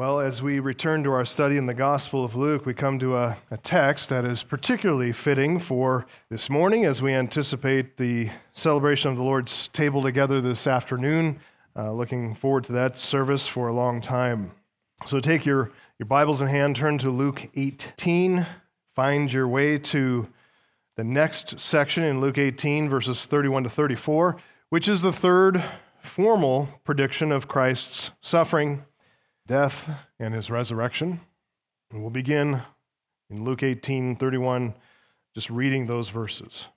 Well, as we return to our study in the Gospel of Luke, we come to a, a, text that is particularly fitting for this morning as we anticipate the celebration of the Lord's table together this afternoon. Uh, looking forward to that service for a long time. So take your, your Bibles in hand, turn to Luke 18, find your way to the next section in Luke 18, verses 31 to 34, which is the third formal prediction of Christ's suffering death, and his resurrection. And we'll begin in Luke 18 31, just reading those verses.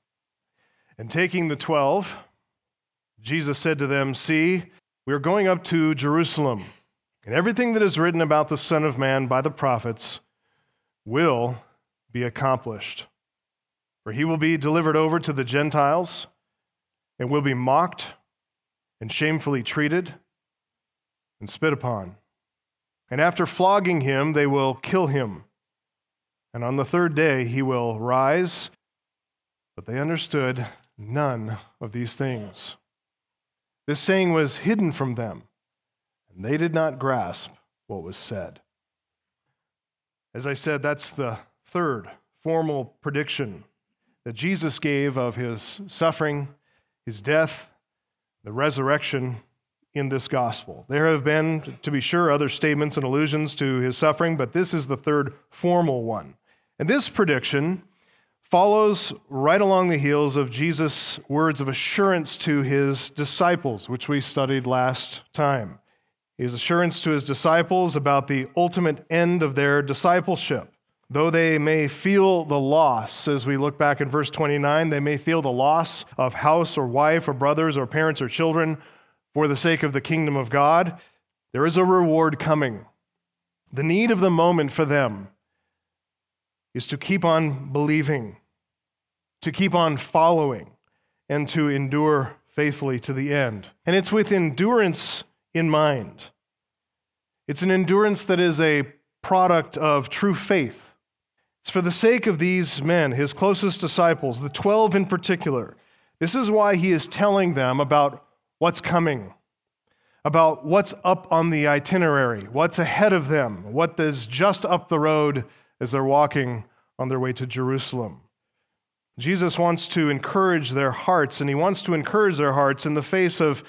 And taking the twelve, Jesus said to them, See, we are going up to Jerusalem, and everything that is written about the Son of Man by the prophets will be accomplished. For he will be delivered over to the Gentiles, and will be mocked, and shamefully treated, and spit upon and after flogging him, they will kill him. And on the third day, he will rise. But they understood none of these things. This saying was hidden from them, and they did not grasp what was said. As I said, that's the third formal prediction that Jesus gave of his suffering, his death, the resurrection, in this gospel. There have been, to be sure, other statements and allusions to his suffering, but this is the third formal one. And this prediction follows right along the heels of Jesus' words of assurance to his disciples, which we studied last time. His assurance to his disciples about the ultimate end of their discipleship. Though they may feel the loss, as we look back in verse 29, they may feel the loss of house or wife or brothers or parents or children for the sake of the kingdom of God, there is a reward coming. The need of the moment for them is to keep on believing, to keep on following, and to endure faithfully to the end. And it's with endurance in mind. It's an endurance that is a product of true faith. It's for the sake of these men, his closest disciples, the 12 in particular. This is why he is telling them about what's coming, about what's up on the itinerary, what's ahead of them, what is just up the road as they're walking on their way to Jerusalem. Jesus wants to encourage their hearts, and he wants to encourage their hearts in the face of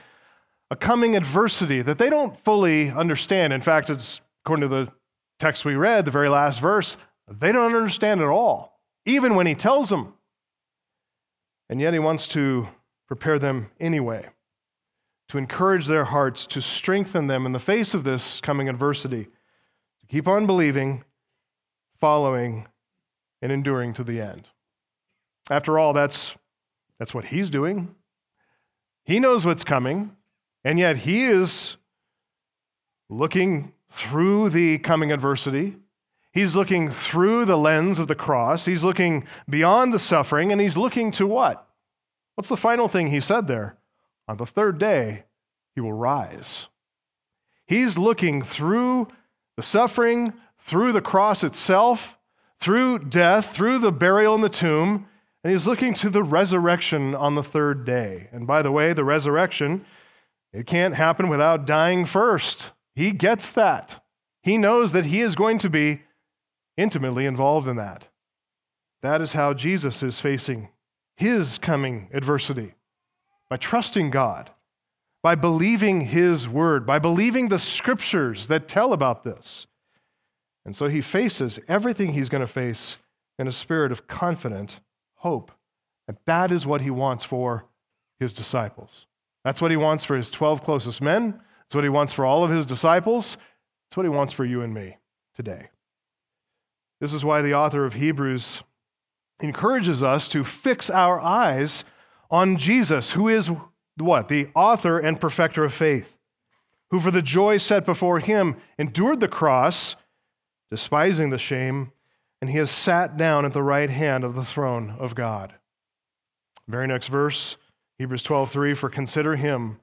a coming adversity that they don't fully understand. In fact, it's according to the text we read, the very last verse, they don't understand at all, even when he tells them. And yet he wants to prepare them anyway to encourage their hearts, to strengthen them in the face of this coming adversity, to keep on believing, following, and enduring to the end. After all, that's, that's what he's doing. He knows what's coming, and yet he is looking through the coming adversity. He's looking through the lens of the cross. He's looking beyond the suffering, and he's looking to what? What's the final thing he said there? On the third day, he will rise. He's looking through the suffering, through the cross itself, through death, through the burial in the tomb, and he's looking to the resurrection on the third day. And by the way, the resurrection, it can't happen without dying first. He gets that. He knows that he is going to be intimately involved in that. That is how Jesus is facing his coming adversity by trusting God, by believing His word, by believing the scriptures that tell about this. And so he faces everything he's going to face in a spirit of confident hope. And that is what he wants for his disciples. That's what he wants for his 12 closest men. That's what he wants for all of his disciples. That's what he wants for you and me today. This is why the author of Hebrews encourages us to fix our eyes on Jesus, who is what? The author and perfecter of faith, who for the joy set before him endured the cross, despising the shame, and he has sat down at the right hand of the throne of God. Very next verse, Hebrews 12:3 for consider him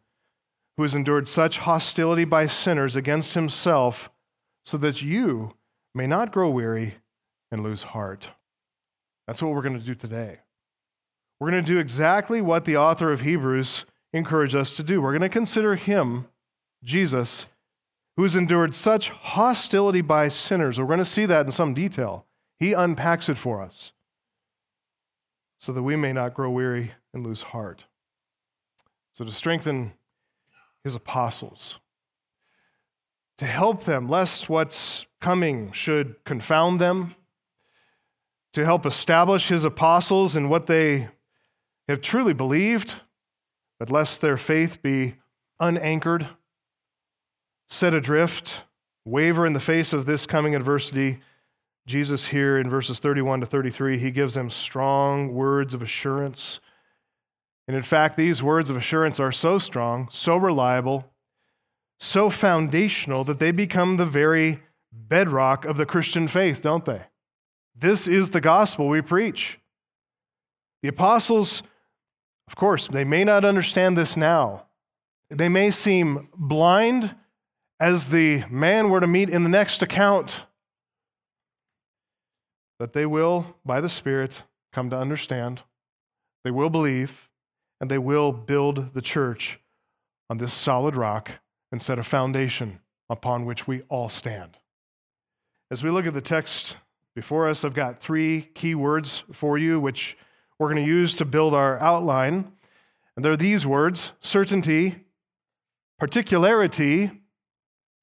who has endured such hostility by sinners against himself so that you may not grow weary and lose heart. That's what we're going to do today. We're going to do exactly what the author of Hebrews encouraged us to do. We're going to consider him, Jesus, who has endured such hostility by sinners. We're going to see that in some detail. He unpacks it for us so that we may not grow weary and lose heart. So, to strengthen his apostles, to help them, lest what's coming should confound them, to help establish his apostles in what they have truly believed, but lest their faith be unanchored, set adrift, waver in the face of this coming adversity. Jesus, here in verses 31 to 33, he gives them strong words of assurance. And in fact, these words of assurance are so strong, so reliable, so foundational that they become the very bedrock of the Christian faith, don't they? This is the gospel we preach. The apostles, of course, they may not understand this now. They may seem blind as the man we're to meet in the next account, but they will, by the Spirit, come to understand. They will believe, and they will build the church on this solid rock and set a foundation upon which we all stand. As we look at the text before us, I've got three key words for you, which we're going to use to build our outline. And they're these words certainty, particularity,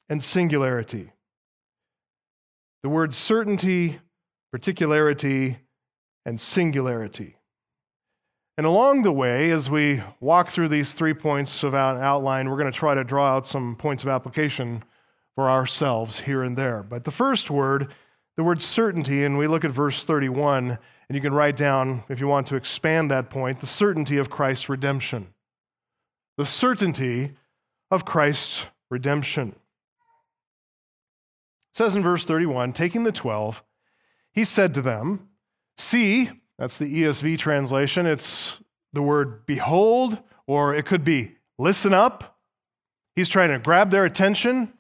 and singularity. The words certainty, particularity, and singularity. And along the way, as we walk through these three points of outline, we're going to try to draw out some points of application for ourselves here and there. But the first word, the word certainty, and we look at verse 31, and you can write down, if you want to expand that point, the certainty of Christ's redemption. The certainty of Christ's redemption. It says in verse 31 taking the 12, he said to them, See, that's the ESV translation. It's the word behold, or it could be listen up. He's trying to grab their attention.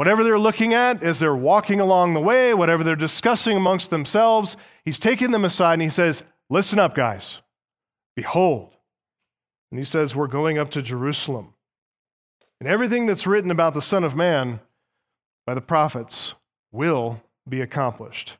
Whatever they're looking at as they're walking along the way, whatever they're discussing amongst themselves, he's taking them aside and he says, Listen up, guys. Behold. And he says, We're going up to Jerusalem. And everything that's written about the Son of Man by the prophets will be accomplished.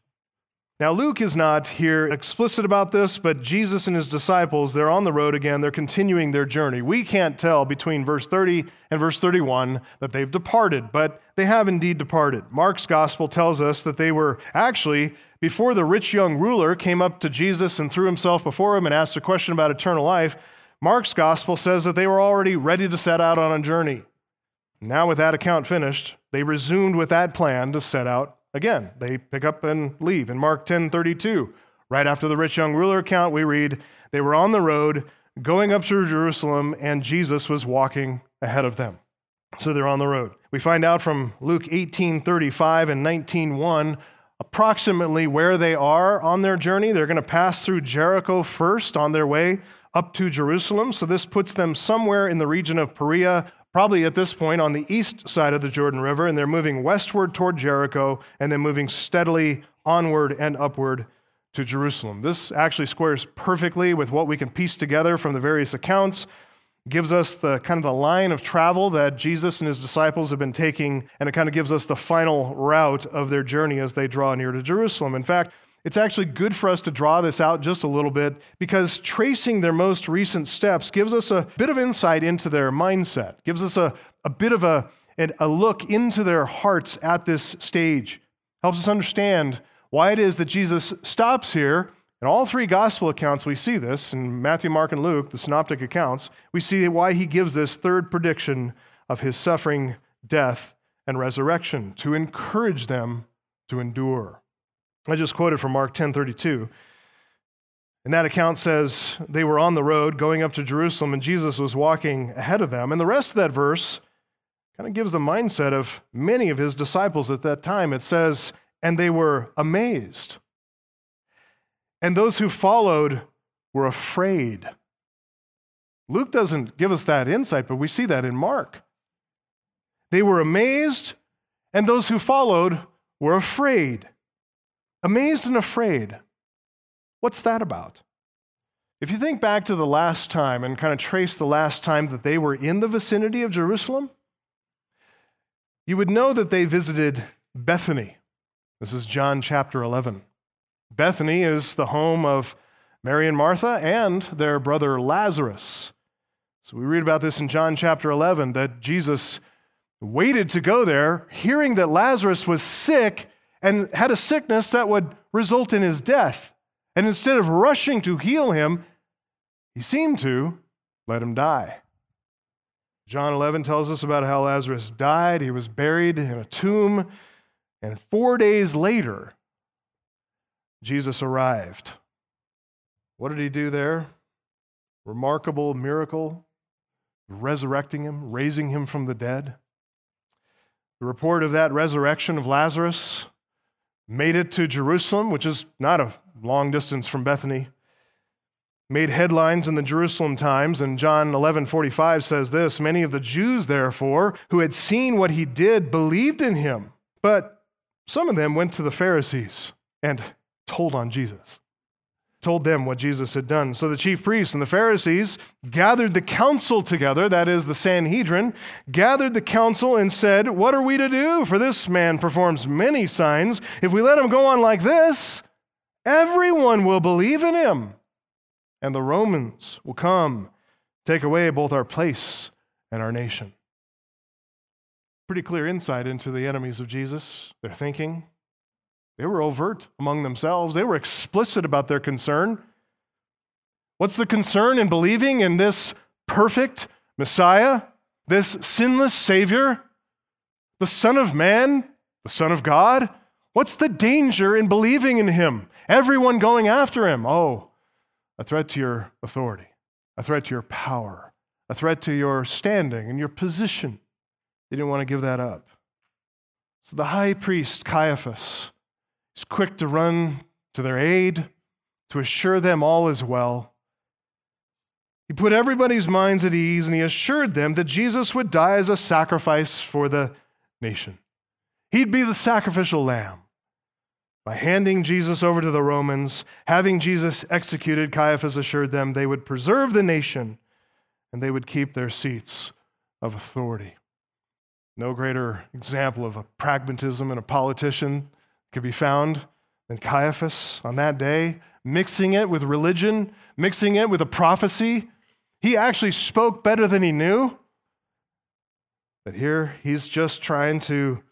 Now, Luke is not here explicit about this, but Jesus and his disciples, they're on the road again. They're continuing their journey. We can't tell between verse 30 and verse 31 that they've departed, but they have indeed departed. Mark's gospel tells us that they were actually, before the rich young ruler came up to Jesus and threw himself before him and asked a question about eternal life, Mark's gospel says that they were already ready to set out on a journey. Now, with that account finished, they resumed with that plan to set out Again, they pick up and leave. In Mark 10 32, right after the rich young ruler account, we read, They were on the road going up to Jerusalem, and Jesus was walking ahead of them. So they're on the road. We find out from Luke 18 35 and 19 1 approximately where they are on their journey. They're going to pass through Jericho first on their way up to Jerusalem. So this puts them somewhere in the region of Perea probably at this point on the east side of the Jordan River, and they're moving westward toward Jericho and then moving steadily onward and upward to Jerusalem. This actually squares perfectly with what we can piece together from the various accounts. gives us the kind of the line of travel that Jesus and his disciples have been taking, and it kind of gives us the final route of their journey as they draw near to Jerusalem. In fact, it's actually good for us to draw this out just a little bit because tracing their most recent steps gives us a bit of insight into their mindset, gives us a, a bit of a, a look into their hearts at this stage, helps us understand why it is that Jesus stops here. In all three gospel accounts, we see this in Matthew, Mark, and Luke, the synoptic accounts. We see why he gives this third prediction of his suffering, death, and resurrection to encourage them to endure. I just quoted from Mark 10:32. And that account says they were on the road going up to Jerusalem and Jesus was walking ahead of them. And the rest of that verse kind of gives the mindset of many of his disciples at that time. It says, and they were amazed. And those who followed were afraid. Luke doesn't give us that insight, but we see that in Mark. They were amazed, and those who followed were afraid. Amazed and afraid. What's that about? If you think back to the last time and kind of trace the last time that they were in the vicinity of Jerusalem, you would know that they visited Bethany. This is John chapter 11. Bethany is the home of Mary and Martha and their brother Lazarus. So we read about this in John chapter 11 that Jesus waited to go there, hearing that Lazarus was sick and had a sickness that would result in his death. And instead of rushing to heal him, he seemed to let him die. John 11 tells us about how Lazarus died. He was buried in a tomb. And four days later, Jesus arrived. What did he do there? Remarkable miracle, resurrecting him, raising him from the dead. The report of that resurrection of Lazarus made it to Jerusalem, which is not a long distance from Bethany. Made headlines in the Jerusalem Times, and John 11:45 says this, many of the Jews therefore who had seen what he did believed in him. But some of them went to the Pharisees and told on Jesus told them what Jesus had done. So the chief priests and the Pharisees gathered the council together, that is, the Sanhedrin, gathered the council and said, What are we to do? For this man performs many signs. If we let him go on like this, everyone will believe in him. And the Romans will come, take away both our place and our nation. Pretty clear insight into the enemies of Jesus, their thinking, they were overt among themselves, they were explicit about their concern. What's the concern in believing in this perfect Messiah, this sinless Savior, the Son of Man, the Son of God? What's the danger in believing in Him? Everyone going after Him. Oh, a threat to your authority, a threat to your power, a threat to your standing and your position. They didn't want to give that up. So the high priest, Caiaphas, He's quick to run to their aid, to assure them all is well. He put everybody's minds at ease and he assured them that Jesus would die as a sacrifice for the nation. He'd be the sacrificial lamb. By handing Jesus over to the Romans, having Jesus executed, Caiaphas assured them they would preserve the nation and they would keep their seats of authority. No greater example of a pragmatism in a politician could be found in Caiaphas on that day, mixing it with religion, mixing it with a prophecy. He actually spoke better than he knew. But here he's just trying to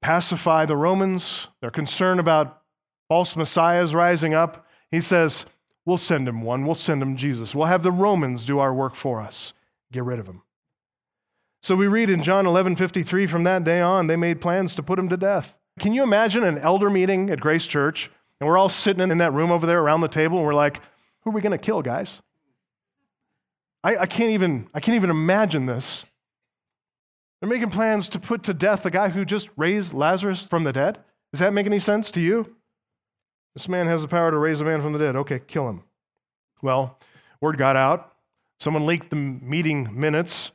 pacify the Romans. They're concerned about false messiahs rising up. He says, We'll send him one. We'll send him Jesus. We'll have the Romans do our work for us. Get rid of him. So we read in John 11 53 from that day on, they made plans to put him to death. Can you imagine an elder meeting at Grace Church and we're all sitting in that room over there around the table and we're like, who are we going to kill, guys? I, I, can't even, I can't even imagine this. They're making plans to put to death the guy who just raised Lazarus from the dead. Does that make any sense to you? This man has the power to raise a man from the dead. Okay, kill him. Well, word got out. Someone leaked the meeting minutes,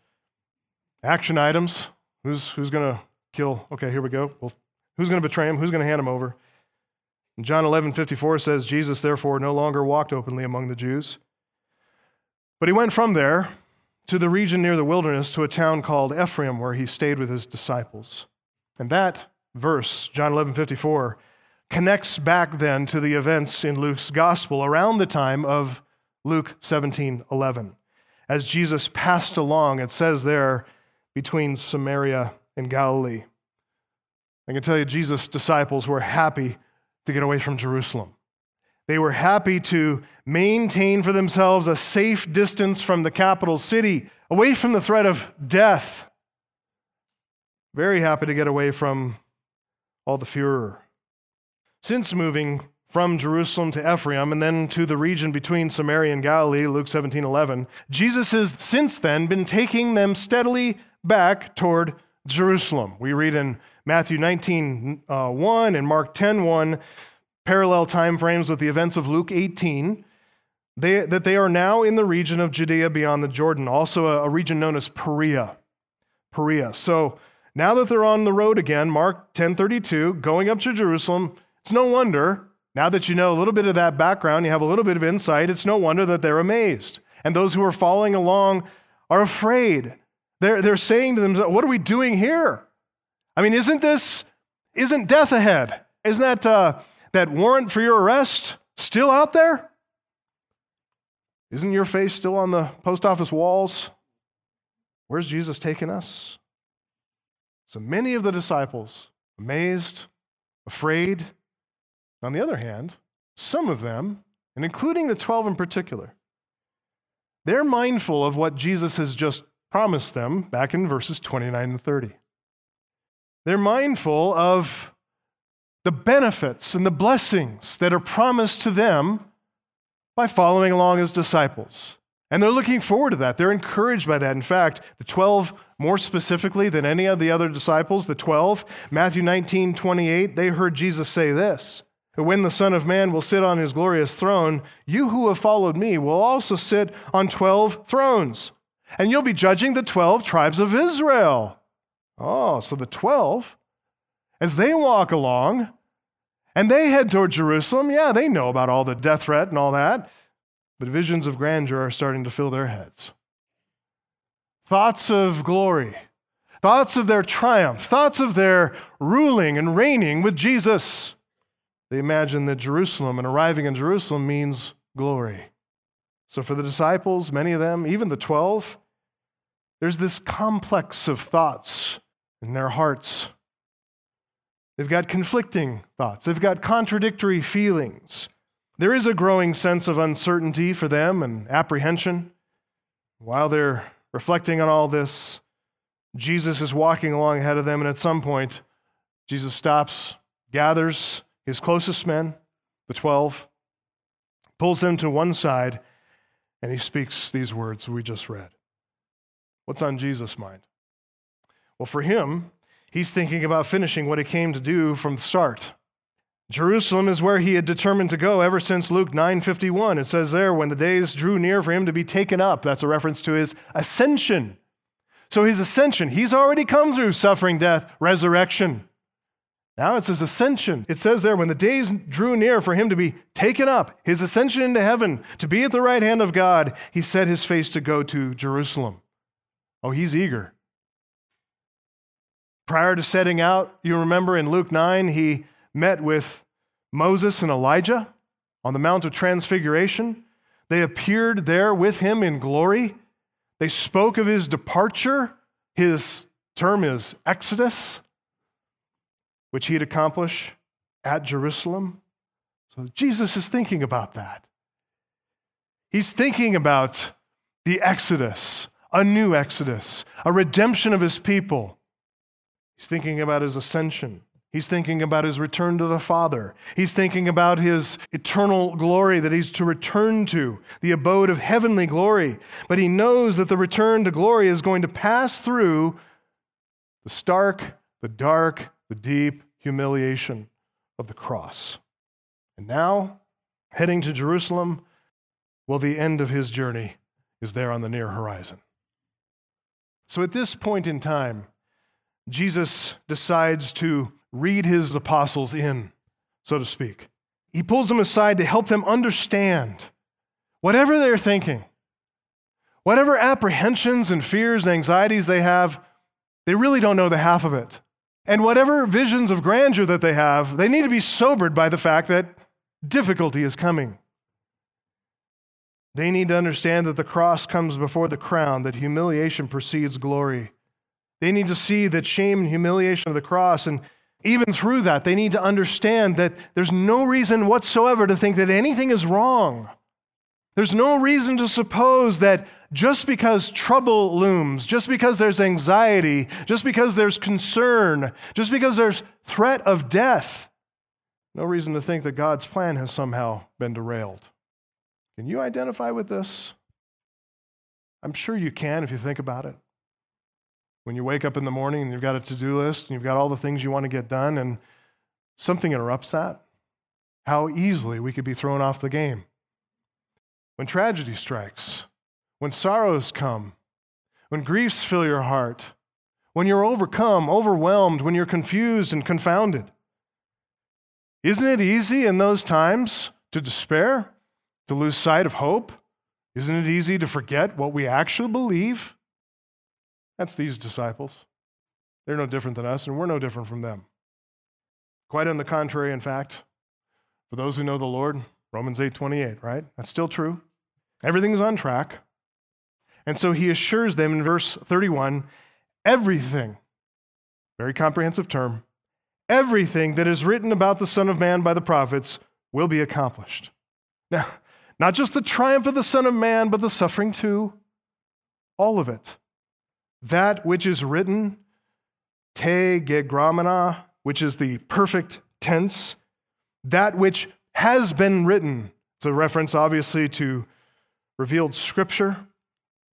action items. Who's, who's going to kill? Okay, here we go. We'll Who's going to betray him? Who's going to hand him over? And John 11, 54 says, Jesus therefore no longer walked openly among the Jews. But he went from there to the region near the wilderness to a town called Ephraim, where he stayed with his disciples. And that verse, John 11, 54, connects back then to the events in Luke's gospel around the time of Luke 17, 11. As Jesus passed along, it says there, between Samaria and Galilee. I can tell you, Jesus' disciples were happy to get away from Jerusalem. They were happy to maintain for themselves a safe distance from the capital city, away from the threat of death. Very happy to get away from all the furor. Since moving from Jerusalem to Ephraim and then to the region between Samaria and Galilee, Luke 17 11, Jesus has since then been taking them steadily back toward Jerusalem. We read in Matthew 19 uh, 1 and Mark 10 1, parallel time frames with the events of Luke 18, they, that they are now in the region of Judea beyond the Jordan, also a, a region known as Perea. Perea. So now that they're on the road again, Mark 10:32, going up to Jerusalem, it's no wonder, now that you know a little bit of that background, you have a little bit of insight, it's no wonder that they're amazed. And those who are following along are afraid. They're, they're saying to themselves, What are we doing here? I mean, isn't this, isn't death ahead? Isn't that, uh, that warrant for your arrest still out there? Isn't your face still on the post office walls? Where's Jesus taking us? So many of the disciples, amazed, afraid. On the other hand, some of them, and including the 12 in particular, they're mindful of what Jesus has just promised them back in verses 29 and 30. They're mindful of the benefits and the blessings that are promised to them by following along as disciples. And they're looking forward to that. They're encouraged by that. In fact, the 12, more specifically than any of the other disciples, the 12, Matthew 19, 28, they heard Jesus say this When the Son of Man will sit on his glorious throne, you who have followed me will also sit on 12 thrones, and you'll be judging the 12 tribes of Israel. Oh, so the 12, as they walk along, and they head toward Jerusalem. Yeah, they know about all the death threat and all that, but visions of grandeur are starting to fill their heads. Thoughts of glory, thoughts of their triumph, thoughts of their ruling and reigning with Jesus. They imagine that Jerusalem and arriving in Jerusalem means glory. So, for the disciples, many of them, even the 12, there's this complex of thoughts in their hearts They've got conflicting thoughts, they've got contradictory feelings. There is a growing sense of uncertainty for them and apprehension. While they're reflecting on all this, Jesus is walking along ahead of them, and at some point, Jesus stops, gathers his closest men, the 12, pulls them to one side, and he speaks these words we just read. What's on Jesus' mind? Well, for him, He's thinking about finishing what he came to do from the start. Jerusalem is where he had determined to go ever since Luke 9:51. It says there when the days drew near for him to be taken up. That's a reference to his ascension. So his ascension, he's already come through suffering, death, resurrection. Now it's his ascension. It says there when the days drew near for him to be taken up, his ascension into heaven, to be at the right hand of God, he set his face to go to Jerusalem. Oh, he's eager. Prior to setting out, you remember in Luke 9, he met with Moses and Elijah on the Mount of Transfiguration. They appeared there with him in glory. They spoke of his departure. His term is Exodus, which he'd accomplish at Jerusalem. So Jesus is thinking about that. He's thinking about the Exodus, a new Exodus, a redemption of his people He's thinking about his ascension. He's thinking about his return to the Father. He's thinking about his eternal glory that he's to return to, the abode of heavenly glory. But he knows that the return to glory is going to pass through the stark, the dark, the deep humiliation of the cross. And now, heading to Jerusalem, well, the end of his journey is there on the near horizon. So at this point in time, Jesus decides to read his apostles in, so to speak. He pulls them aside to help them understand whatever they're thinking, whatever apprehensions and fears and anxieties they have, they really don't know the half of it. And whatever visions of grandeur that they have, they need to be sobered by the fact that difficulty is coming. They need to understand that the cross comes before the crown, that humiliation precedes glory, they need to see the shame and humiliation of the cross. And even through that, they need to understand that there's no reason whatsoever to think that anything is wrong. There's no reason to suppose that just because trouble looms, just because there's anxiety, just because there's concern, just because there's threat of death, no reason to think that God's plan has somehow been derailed. Can you identify with this? I'm sure you can if you think about it. When you wake up in the morning and you've got a to do list and you've got all the things you want to get done and something interrupts that, how easily we could be thrown off the game. When tragedy strikes, when sorrows come, when griefs fill your heart, when you're overcome, overwhelmed, when you're confused and confounded. Isn't it easy in those times to despair, to lose sight of hope? Isn't it easy to forget what we actually believe? That's these disciples. They're no different than us, and we're no different from them. Quite on the contrary, in fact, for those who know the Lord, Romans 8 28, right? That's still true. Everything's on track. And so he assures them in verse 31 everything, very comprehensive term, everything that is written about the Son of Man by the prophets will be accomplished. Now, not just the triumph of the Son of Man, but the suffering too. All of it. That which is written, te gegramena, which is the perfect tense, that which has been written. It's a reference, obviously, to revealed scripture.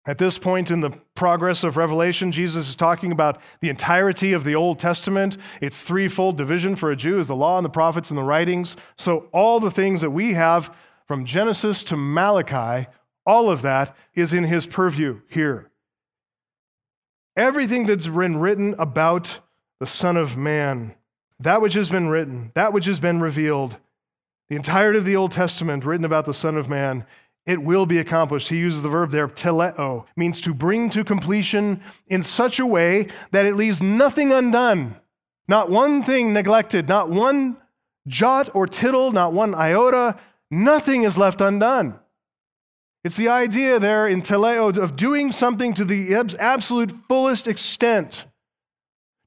At this point in the progress of Revelation, Jesus is talking about the entirety of the Old Testament. Its threefold division for a Jew is the law and the prophets and the writings. So, all the things that we have from Genesis to Malachi, all of that is in his purview here. Everything that's been written about the Son of Man, that which has been written, that which has been revealed, the entirety of the Old Testament written about the Son of Man, it will be accomplished. He uses the verb there, teleo, means to bring to completion in such a way that it leaves nothing undone, not one thing neglected, not one jot or tittle, not one iota, nothing is left undone. It's the idea there in teleo of doing something to the absolute fullest extent,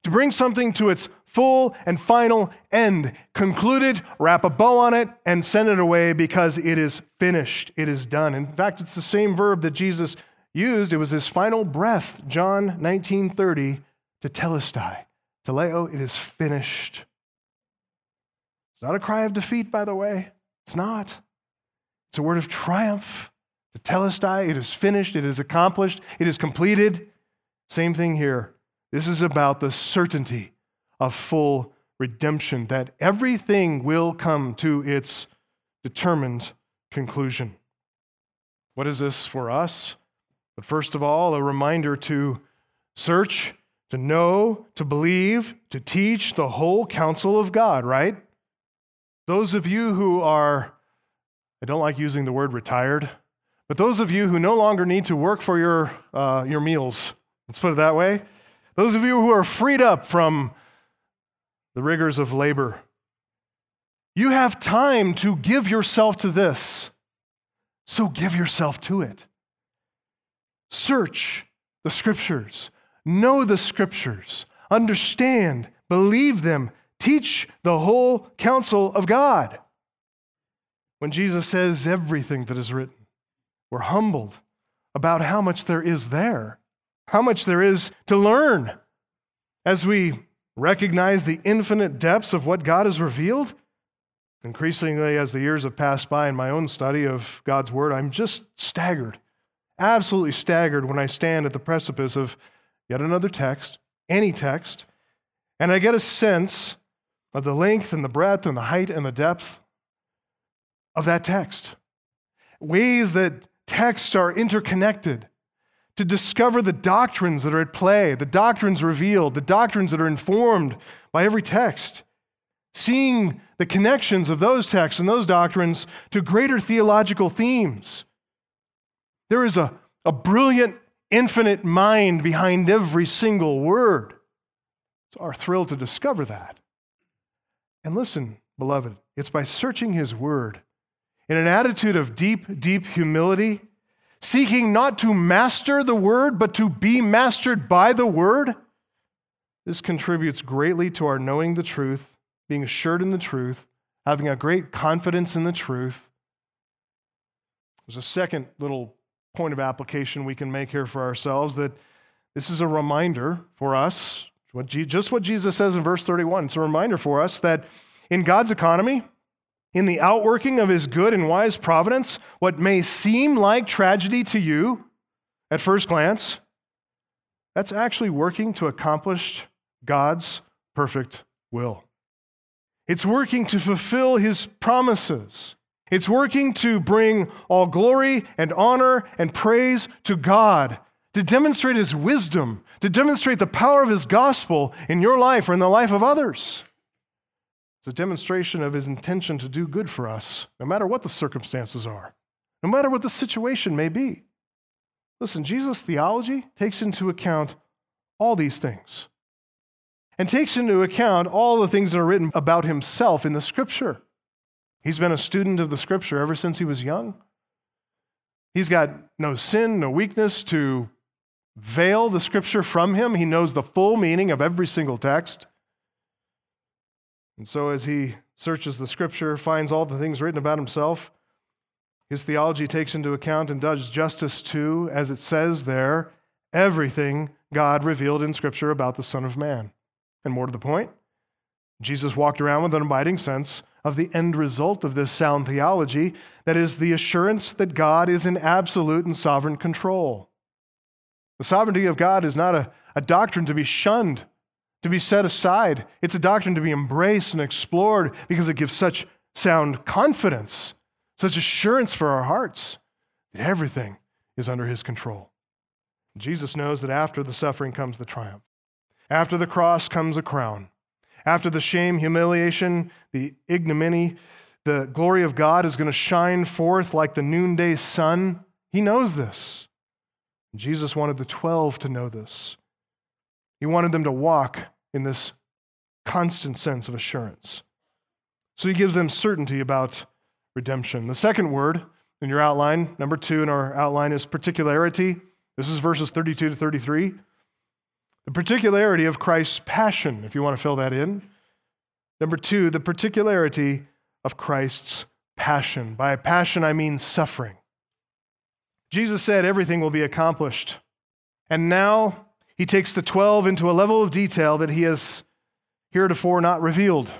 to bring something to its full and final end. Concluded, wrap a bow on it, and send it away because it is finished. It is done. In fact, it's the same verb that Jesus used. It was his final breath, John 19:30, tetelestai. Teleo, it is finished. It's not a cry of defeat, by the way. It's not. It's a word of triumph. Tetelestai, it is finished, it is accomplished, it is completed. Same thing here. This is about the certainty of full redemption, that everything will come to its determined conclusion. What is this for us? But first of all, a reminder to search, to know, to believe, to teach the whole counsel of God, right? Those of you who are, I don't like using the word retired, but those of you who no longer need to work for your, uh, your meals, let's put it that way, those of you who are freed up from the rigors of labor. You have time to give yourself to this, so give yourself to it. Search the scriptures, know the scriptures, understand, believe them, teach the whole counsel of God. When Jesus says everything that is written, we're humbled about how much there is there, how much there is to learn as we recognize the infinite depths of what God has revealed? Increasingly, as the years have passed by in my own study of God's Word, I'm just staggered, absolutely staggered when I stand at the precipice of yet another text, any text, and I get a sense of the length and the breadth and the height and the depth of that text. Ways that texts are interconnected to discover the doctrines that are at play, the doctrines revealed, the doctrines that are informed by every text, seeing the connections of those texts and those doctrines to greater theological themes. There is a, a brilliant, infinite mind behind every single word. It's our thrill to discover that. And listen, beloved, it's by searching His Word in an attitude of deep, deep humility seeking not to master the word, but to be mastered by the word. This contributes greatly to our knowing the truth, being assured in the truth, having a great confidence in the truth. There's a second little point of application we can make here for ourselves that this is a reminder for us, just what Jesus says in verse 31. It's a reminder for us that in God's economy, in the outworking of his good and wise providence, what may seem like tragedy to you at first glance, that's actually working to accomplish God's perfect will. It's working to fulfill his promises. It's working to bring all glory and honor and praise to God, to demonstrate his wisdom, to demonstrate the power of his gospel in your life or in the life of others. It's a demonstration of his intention to do good for us, no matter what the circumstances are, no matter what the situation may be. Listen, Jesus' theology takes into account all these things. and takes into account all the things that are written about himself in the scripture. He's been a student of the scripture ever since he was young. He's got no sin, no weakness to veil the scripture from him. He knows the full meaning of every single text. And so, as he searches the scripture, finds all the things written about himself, his theology takes into account and does justice to, as it says there, everything God revealed in scripture about the Son of Man. And more to the point, Jesus walked around with an abiding sense of the end result of this sound theology that is, the assurance that God is in absolute and sovereign control. The sovereignty of God is not a, a doctrine to be shunned, to be set aside. It's a doctrine to be embraced and explored because it gives such sound confidence, such assurance for our hearts that everything is under His control. Jesus knows that after the suffering comes the triumph. After the cross comes a crown. After the shame, humiliation, the ignominy, the glory of God is going to shine forth like the noonday sun. He knows this. Jesus wanted the 12 to know this. He wanted them to walk in this constant sense of assurance. So he gives them certainty about redemption. The second word in your outline, number two in our outline, is particularity. This is verses 32 to 33. The particularity of Christ's passion, if you want to fill that in. Number two, the particularity of Christ's passion. By passion, I mean suffering. Jesus said everything will be accomplished. And now he takes the 12 into a level of detail that he has heretofore not revealed.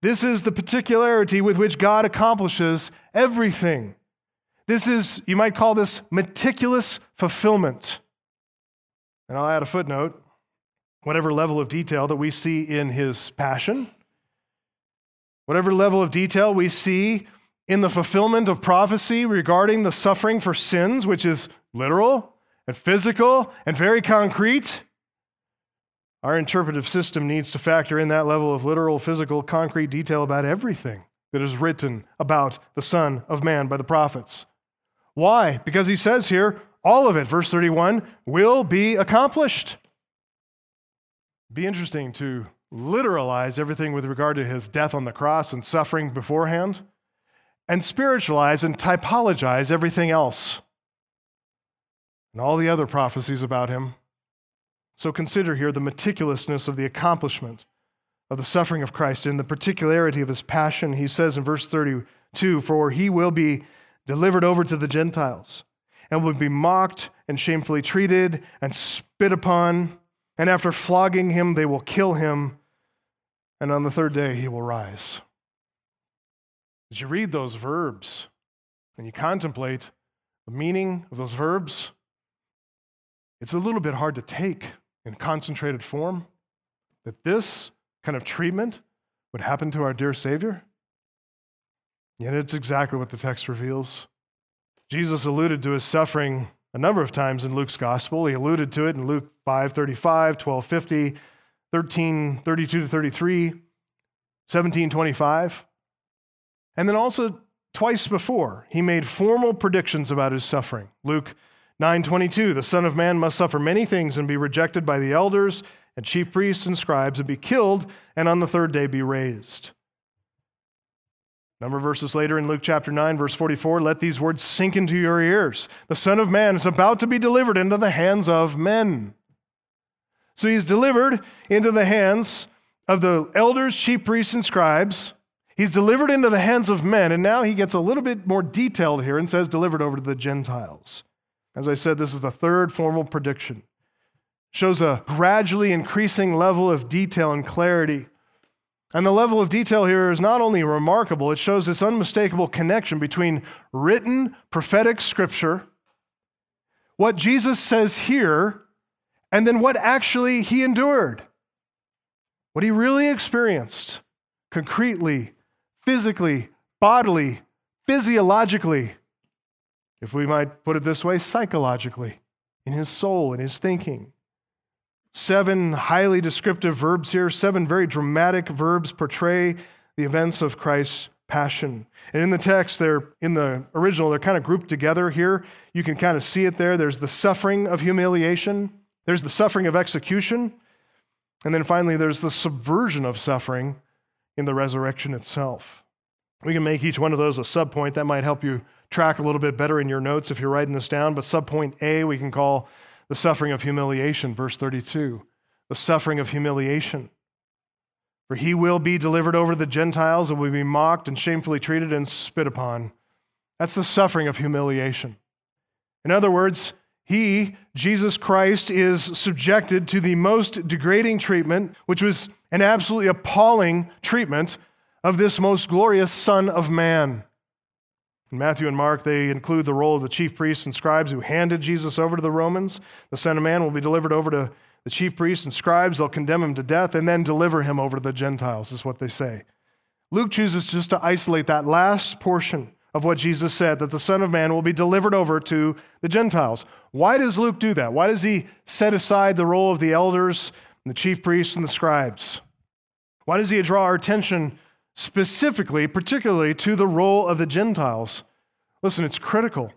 This is the particularity with which God accomplishes everything. This is, you might call this meticulous fulfillment. And I'll add a footnote whatever level of detail that we see in his passion, whatever level of detail we see in the fulfillment of prophecy regarding the suffering for sins, which is literal and physical and very concrete. Our interpretive system needs to factor in that level of literal, physical, concrete detail about everything that is written about the Son of Man by the prophets. Why? Because he says here, all of it, verse 31, will be accomplished. Be interesting to literalize everything with regard to his death on the cross and suffering beforehand, and spiritualize and typologize everything else and all the other prophecies about him. So consider here the meticulousness of the accomplishment of the suffering of Christ and the particularity of his passion. He says in verse 32 For he will be delivered over to the Gentiles, and will be mocked and shamefully treated and spit upon. And after flogging him, they will kill him. And on the third day, he will rise. As you read those verbs and you contemplate the meaning of those verbs, it's a little bit hard to take in concentrated form that this kind of treatment would happen to our dear Savior. Yet it's exactly what the text reveals. Jesus alluded to his suffering a number of times in Luke's gospel. He alluded to it in Luke 5 35, 12 50, 13 32 to 33, 17 25. And then also twice before, he made formal predictions about his suffering. Luke 9:22, the son of man must suffer many things and be rejected by the elders and chief priests and scribes and be killed and on the third day be raised number of verses later in Luke chapter 9, verse 44, let these words sink into your ears. The Son of Man is about to be delivered into the hands of men. So he's delivered into the hands of the elders, chief priests, and scribes. He's delivered into the hands of men, and now he gets a little bit more detailed here and says, delivered over to the Gentiles. As I said, this is the third formal prediction. Shows a gradually increasing level of detail and clarity and the level of detail here is not only remarkable, it shows this unmistakable connection between written prophetic scripture, what Jesus says here, and then what actually he endured. What he really experienced concretely, physically, bodily, physiologically, if we might put it this way, psychologically, in his soul, in his thinking. Seven highly descriptive verbs here, seven very dramatic verbs portray the events of Christ's passion. And in the text, they're in the original, they're kind of grouped together here. You can kind of see it there. There's the suffering of humiliation, there's the suffering of execution, And then finally, there's the subversion of suffering in the resurrection itself. We can make each one of those a subpoint. That might help you track a little bit better in your notes if you're writing this down. But subpoint A, we can call the suffering of humiliation, verse 32. The suffering of humiliation. For he will be delivered over to the Gentiles and will be mocked and shamefully treated and spit upon. That's the suffering of humiliation. In other words, he, Jesus Christ, is subjected to the most degrading treatment, which was an absolutely appalling treatment of this most glorious Son of Man. In Matthew and Mark, they include the role of the chief priests and scribes who handed Jesus over to the Romans. The Son of Man will be delivered over to the chief priests and scribes. They'll condemn him to death and then deliver him over to the Gentiles, is what they say. Luke chooses just to isolate that last portion of what Jesus said that the Son of Man will be delivered over to the Gentiles. Why does Luke do that? Why does he set aside the role of the elders and the chief priests and the scribes? Why does he draw our attention specifically, particularly to the role of the Gentiles? Listen, it's critical.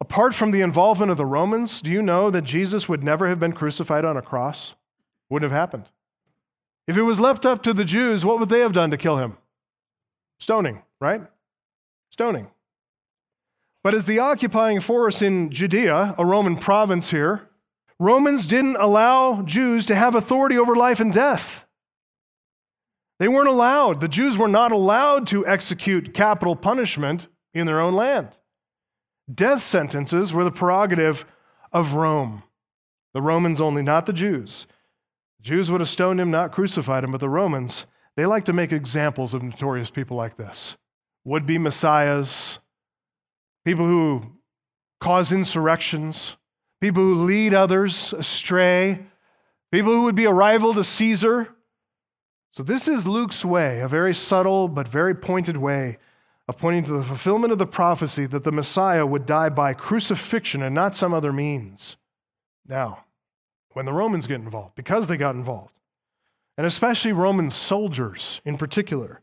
Apart from the involvement of the Romans, do you know that Jesus would never have been crucified on a cross? Wouldn't have happened. If it was left up to the Jews, what would they have done to kill him? Stoning, right? Stoning. But as the occupying force in Judea, a Roman province here, Romans didn't allow Jews to have authority over life and death. They weren't allowed. The Jews were not allowed to execute capital punishment in their own land. Death sentences were the prerogative of Rome. The Romans only, not the Jews. The Jews would have stoned him, not crucified him, but the Romans, they like to make examples of notorious people like this would be messiahs, people who cause insurrections, people who lead others astray, people who would be a rival to Caesar. So, this is Luke's way, a very subtle but very pointed way of pointing to the fulfillment of the prophecy that the Messiah would die by crucifixion and not some other means. Now, when the Romans get involved, because they got involved, and especially Roman soldiers in particular,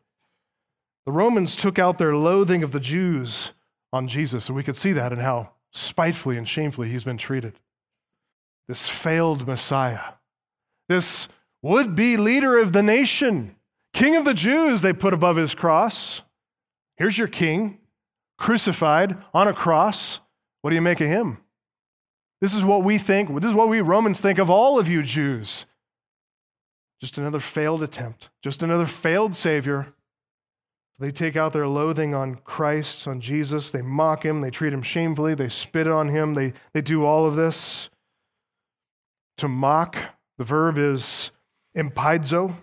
the Romans took out their loathing of the Jews on Jesus, and we could see that in how spitefully and shamefully he's been treated. This failed Messiah, this would be leader of the nation, king of the Jews, they put above his cross. Here's your king, crucified on a cross. What do you make of him? This is what we think, this is what we Romans think of all of you Jews. Just another failed attempt, just another failed Savior they take out their loathing on Christ, on Jesus. They mock him. They treat him shamefully. They spit on him. They, they do all of this. To mock, the verb is empaidzo.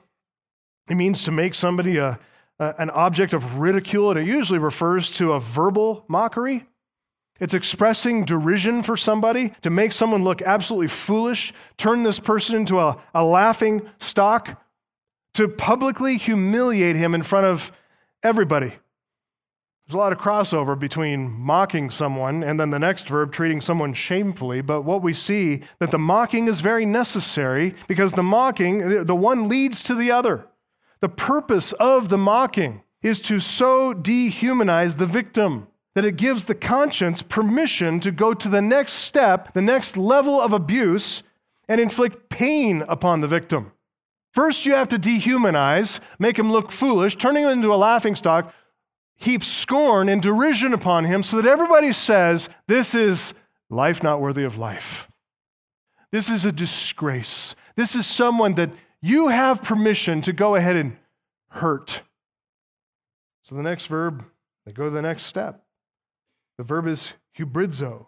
It means to make somebody a, a, an object of ridicule, and it usually refers to a verbal mockery. It's expressing derision for somebody, to make someone look absolutely foolish, turn this person into a, a laughing stock, to publicly humiliate him in front of everybody. There's a lot of crossover between mocking someone and then the next verb, treating someone shamefully. But what we see that the mocking is very necessary because the mocking, the one leads to the other. The purpose of the mocking is to so dehumanize the victim that it gives the conscience permission to go to the next step, the next level of abuse, and inflict pain upon the victim. First, you have to dehumanize, make him look foolish, turning him into a laughingstock, heap scorn and derision upon him so that everybody says, This is life not worthy of life. This is a disgrace. This is someone that you have permission to go ahead and hurt. So the next verb, they go to the next step. The verb is hubridzo,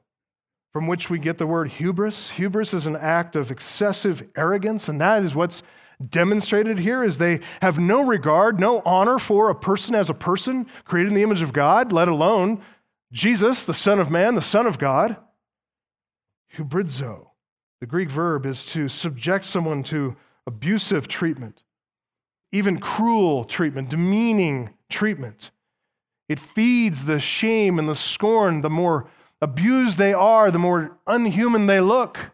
from which we get the word hubris. Hubris is an act of excessive arrogance, and that is what's demonstrated here is they have no regard, no honor for a person as a person created in the image of God, let alone Jesus, the Son of Man, the Son of God. Hubridzo, the Greek verb is to subject someone to abusive treatment, even cruel treatment, demeaning treatment. It feeds the shame and the scorn. The more abused they are, the more unhuman they look.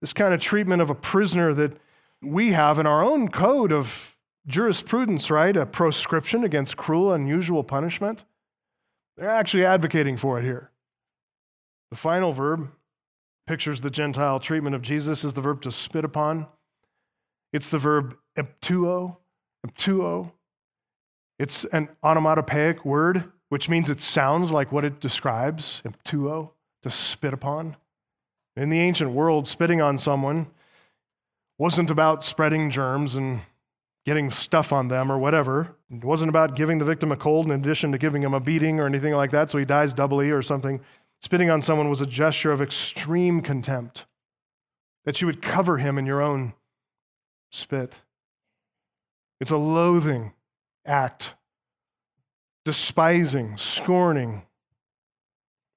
This kind of treatment of a prisoner that we have in our own code of jurisprudence, right? A proscription against cruel, unusual punishment. They're actually advocating for it here. The final verb pictures the Gentile treatment of Jesus is the verb to spit upon. It's the verb emptuo, emptuo. It's an onomatopoeic word, which means it sounds like what it describes, emptuo, to spit upon. In the ancient world, spitting on someone wasn't about spreading germs and getting stuff on them or whatever. It wasn't about giving the victim a cold in addition to giving him a beating or anything like that, so he dies doubly or something. Spitting on someone was a gesture of extreme contempt, that you would cover him in your own spit. It's a loathing act, despising, scorning.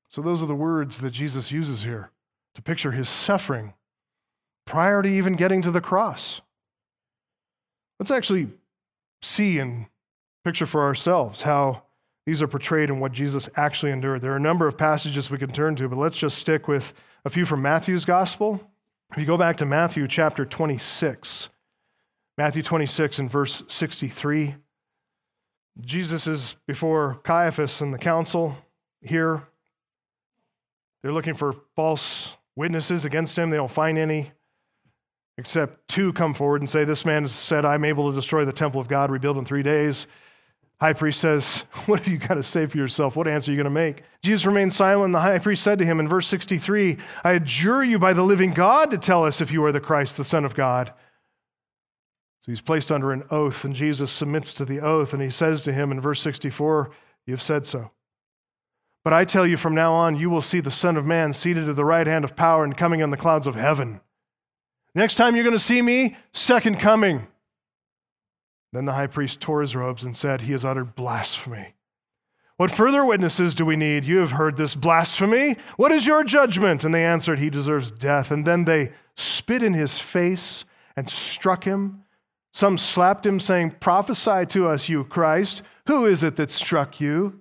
So, those are the words that Jesus uses here to picture his suffering prior to even getting to the cross. Let's actually see and picture for ourselves how these are portrayed and what Jesus actually endured. There are a number of passages we can turn to, but let's just stick with a few from Matthew's gospel. If you go back to Matthew chapter 26, Matthew 26 and verse 63, Jesus is before Caiaphas and the council here. They're looking for false witnesses against him. They don't find any, except two come forward and say, This man said, I'm able to destroy the temple of God, rebuild in three days. High priest says, What have you got to say for yourself? What answer are you going to make? Jesus remained silent. The high priest said to him in verse 63, I adjure you by the living God to tell us if you are the Christ, the Son of God. So he's placed under an oath, and Jesus submits to the oath, and he says to him in verse 64, You've said so. But I tell you from now on, you will see the Son of Man seated at the right hand of power and coming on the clouds of heaven. Next time you're going to see me, second coming. Then the high priest tore his robes and said, He has uttered blasphemy. What further witnesses do we need? You have heard this blasphemy. What is your judgment? And they answered, He deserves death. And then they spit in his face and struck him. Some slapped him, saying, Prophesy to us, you Christ. Who is it that struck you?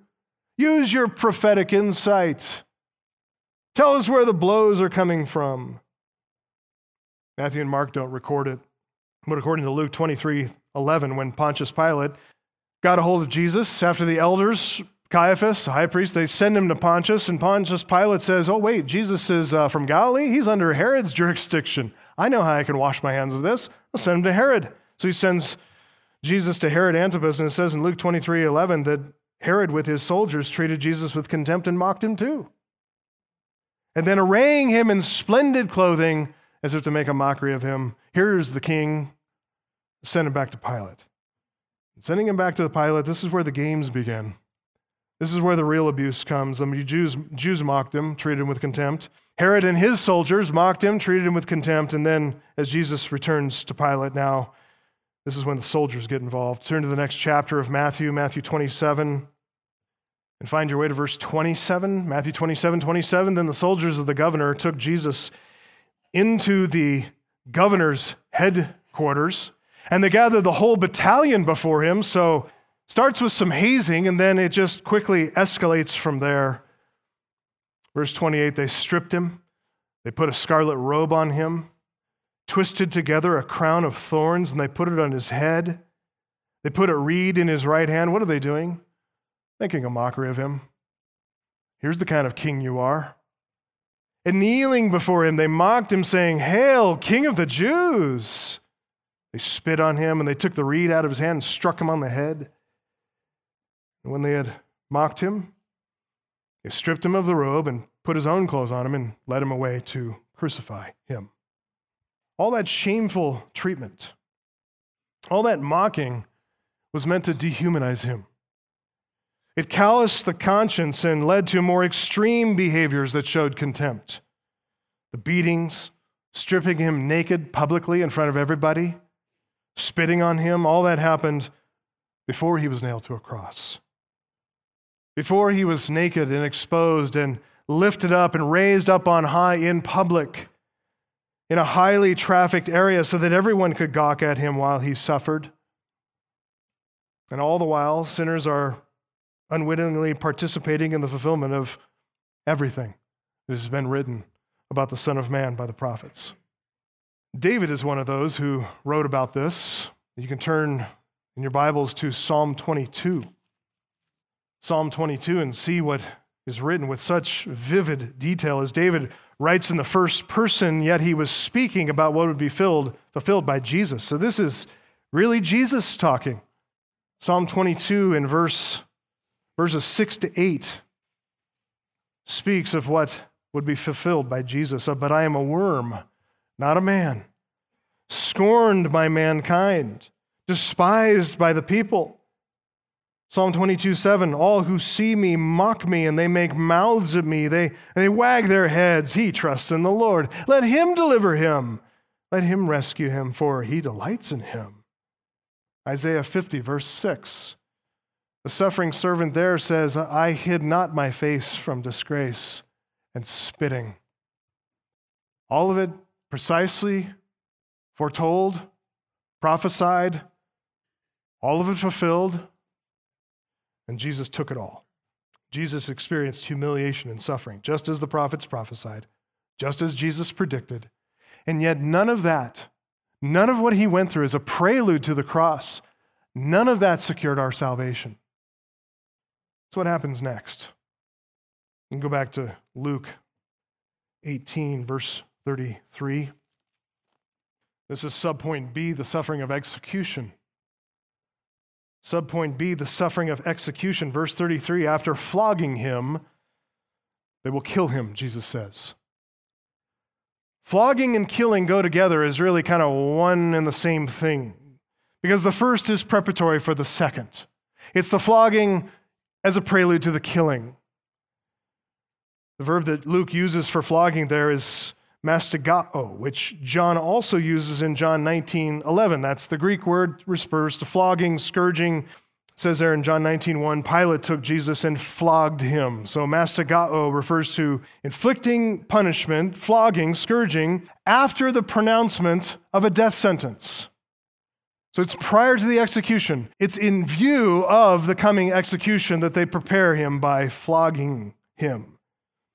Use your prophetic insight. Tell us where the blows are coming from. Matthew and Mark don't record it. But according to Luke 23 11, when Pontius Pilate got a hold of Jesus after the elders, Caiaphas, the high priest, they send him to Pontius, and Pontius Pilate says, Oh, wait, Jesus is uh, from Galilee? He's under Herod's jurisdiction. I know how I can wash my hands of this. I'll send him to Herod. So he sends Jesus to Herod Antipas, and it says in Luke 23 11 that Herod, with his soldiers, treated Jesus with contempt and mocked him too. And then arraying him in splendid clothing, as if to make a mockery of him, here's the king send him back to Pilate. Sending him back to the Pilate, this is where the games begin. This is where the real abuse comes. Um, I mean, Jews, Jews mocked him, treated him with contempt. Herod and his soldiers mocked him, treated him with contempt. And then, as Jesus returns to Pilate now, this is when the soldiers get involved. Turn to the next chapter of Matthew, Matthew 27, and find your way to verse 27. Matthew 27, 27. Then the soldiers of the governor took Jesus into the governor's headquarters and they gather the whole battalion before him. So starts with some hazing, and then it just quickly escalates from there. Verse 28 they stripped him, they put a scarlet robe on him, twisted together a crown of thorns, and they put it on his head. They put a reed in his right hand. What are they doing? Making a mockery of him. Here's the kind of king you are. And kneeling before him, they mocked him, saying, Hail, King of the Jews! They spit on him and they took the reed out of his hand and struck him on the head. And when they had mocked him, they stripped him of the robe and put his own clothes on him and led him away to crucify him. All that shameful treatment, all that mocking was meant to dehumanize him. It calloused the conscience and led to more extreme behaviors that showed contempt. The beatings, stripping him naked publicly in front of everybody, spitting on him, all that happened before he was nailed to a cross. Before he was naked and exposed and lifted up and raised up on high in public in a highly trafficked area so that everyone could gawk at him while he suffered. And all the while, sinners are unwittingly participating in the fulfillment of everything that has been written about the Son of Man by the prophets. David is one of those who wrote about this. You can turn in your Bibles to Psalm 22. Psalm 22 and see what is written with such vivid detail as David writes in the first person, yet he was speaking about what would be filled, fulfilled by Jesus. So this is really Jesus talking. Psalm 22 in verse, verses 6 to 8 speaks of what would be fulfilled by Jesus. But I am a worm, not a man, scorned by mankind, despised by the people. Psalm 22, 7, all who see me mock me and they make mouths at me. They, they wag their heads. He trusts in the Lord. Let him deliver him. Let him rescue him, for he delights in him. Isaiah 50, verse 6. The suffering servant there says, I hid not my face from disgrace and spitting. All of it precisely foretold, prophesied, all of it fulfilled and Jesus took it all. Jesus experienced humiliation and suffering, just as the prophets prophesied, just as Jesus predicted. And yet, none of that, none of what he went through is a prelude to the cross. None of that secured our salvation. That's what happens next. And go back to Luke 18, verse 33. This is subpoint B, the suffering of execution. Subpoint B, the suffering of execution. Verse 33 after flogging him, they will kill him, Jesus says. Flogging and killing go together is really kind of one and the same thing because the first is preparatory for the second. It's the flogging as a prelude to the killing. The verb that Luke uses for flogging there is mastigao, which John also uses in John 19 11. That's the Greek word, refers to flogging, scourging. It says there in John 19 1, Pilate took Jesus and flogged him. So mastigao refers to inflicting punishment, flogging, scourging, after the pronouncement of a death sentence. So it's prior to the execution. It's in view of the coming execution that they prepare him by flogging him.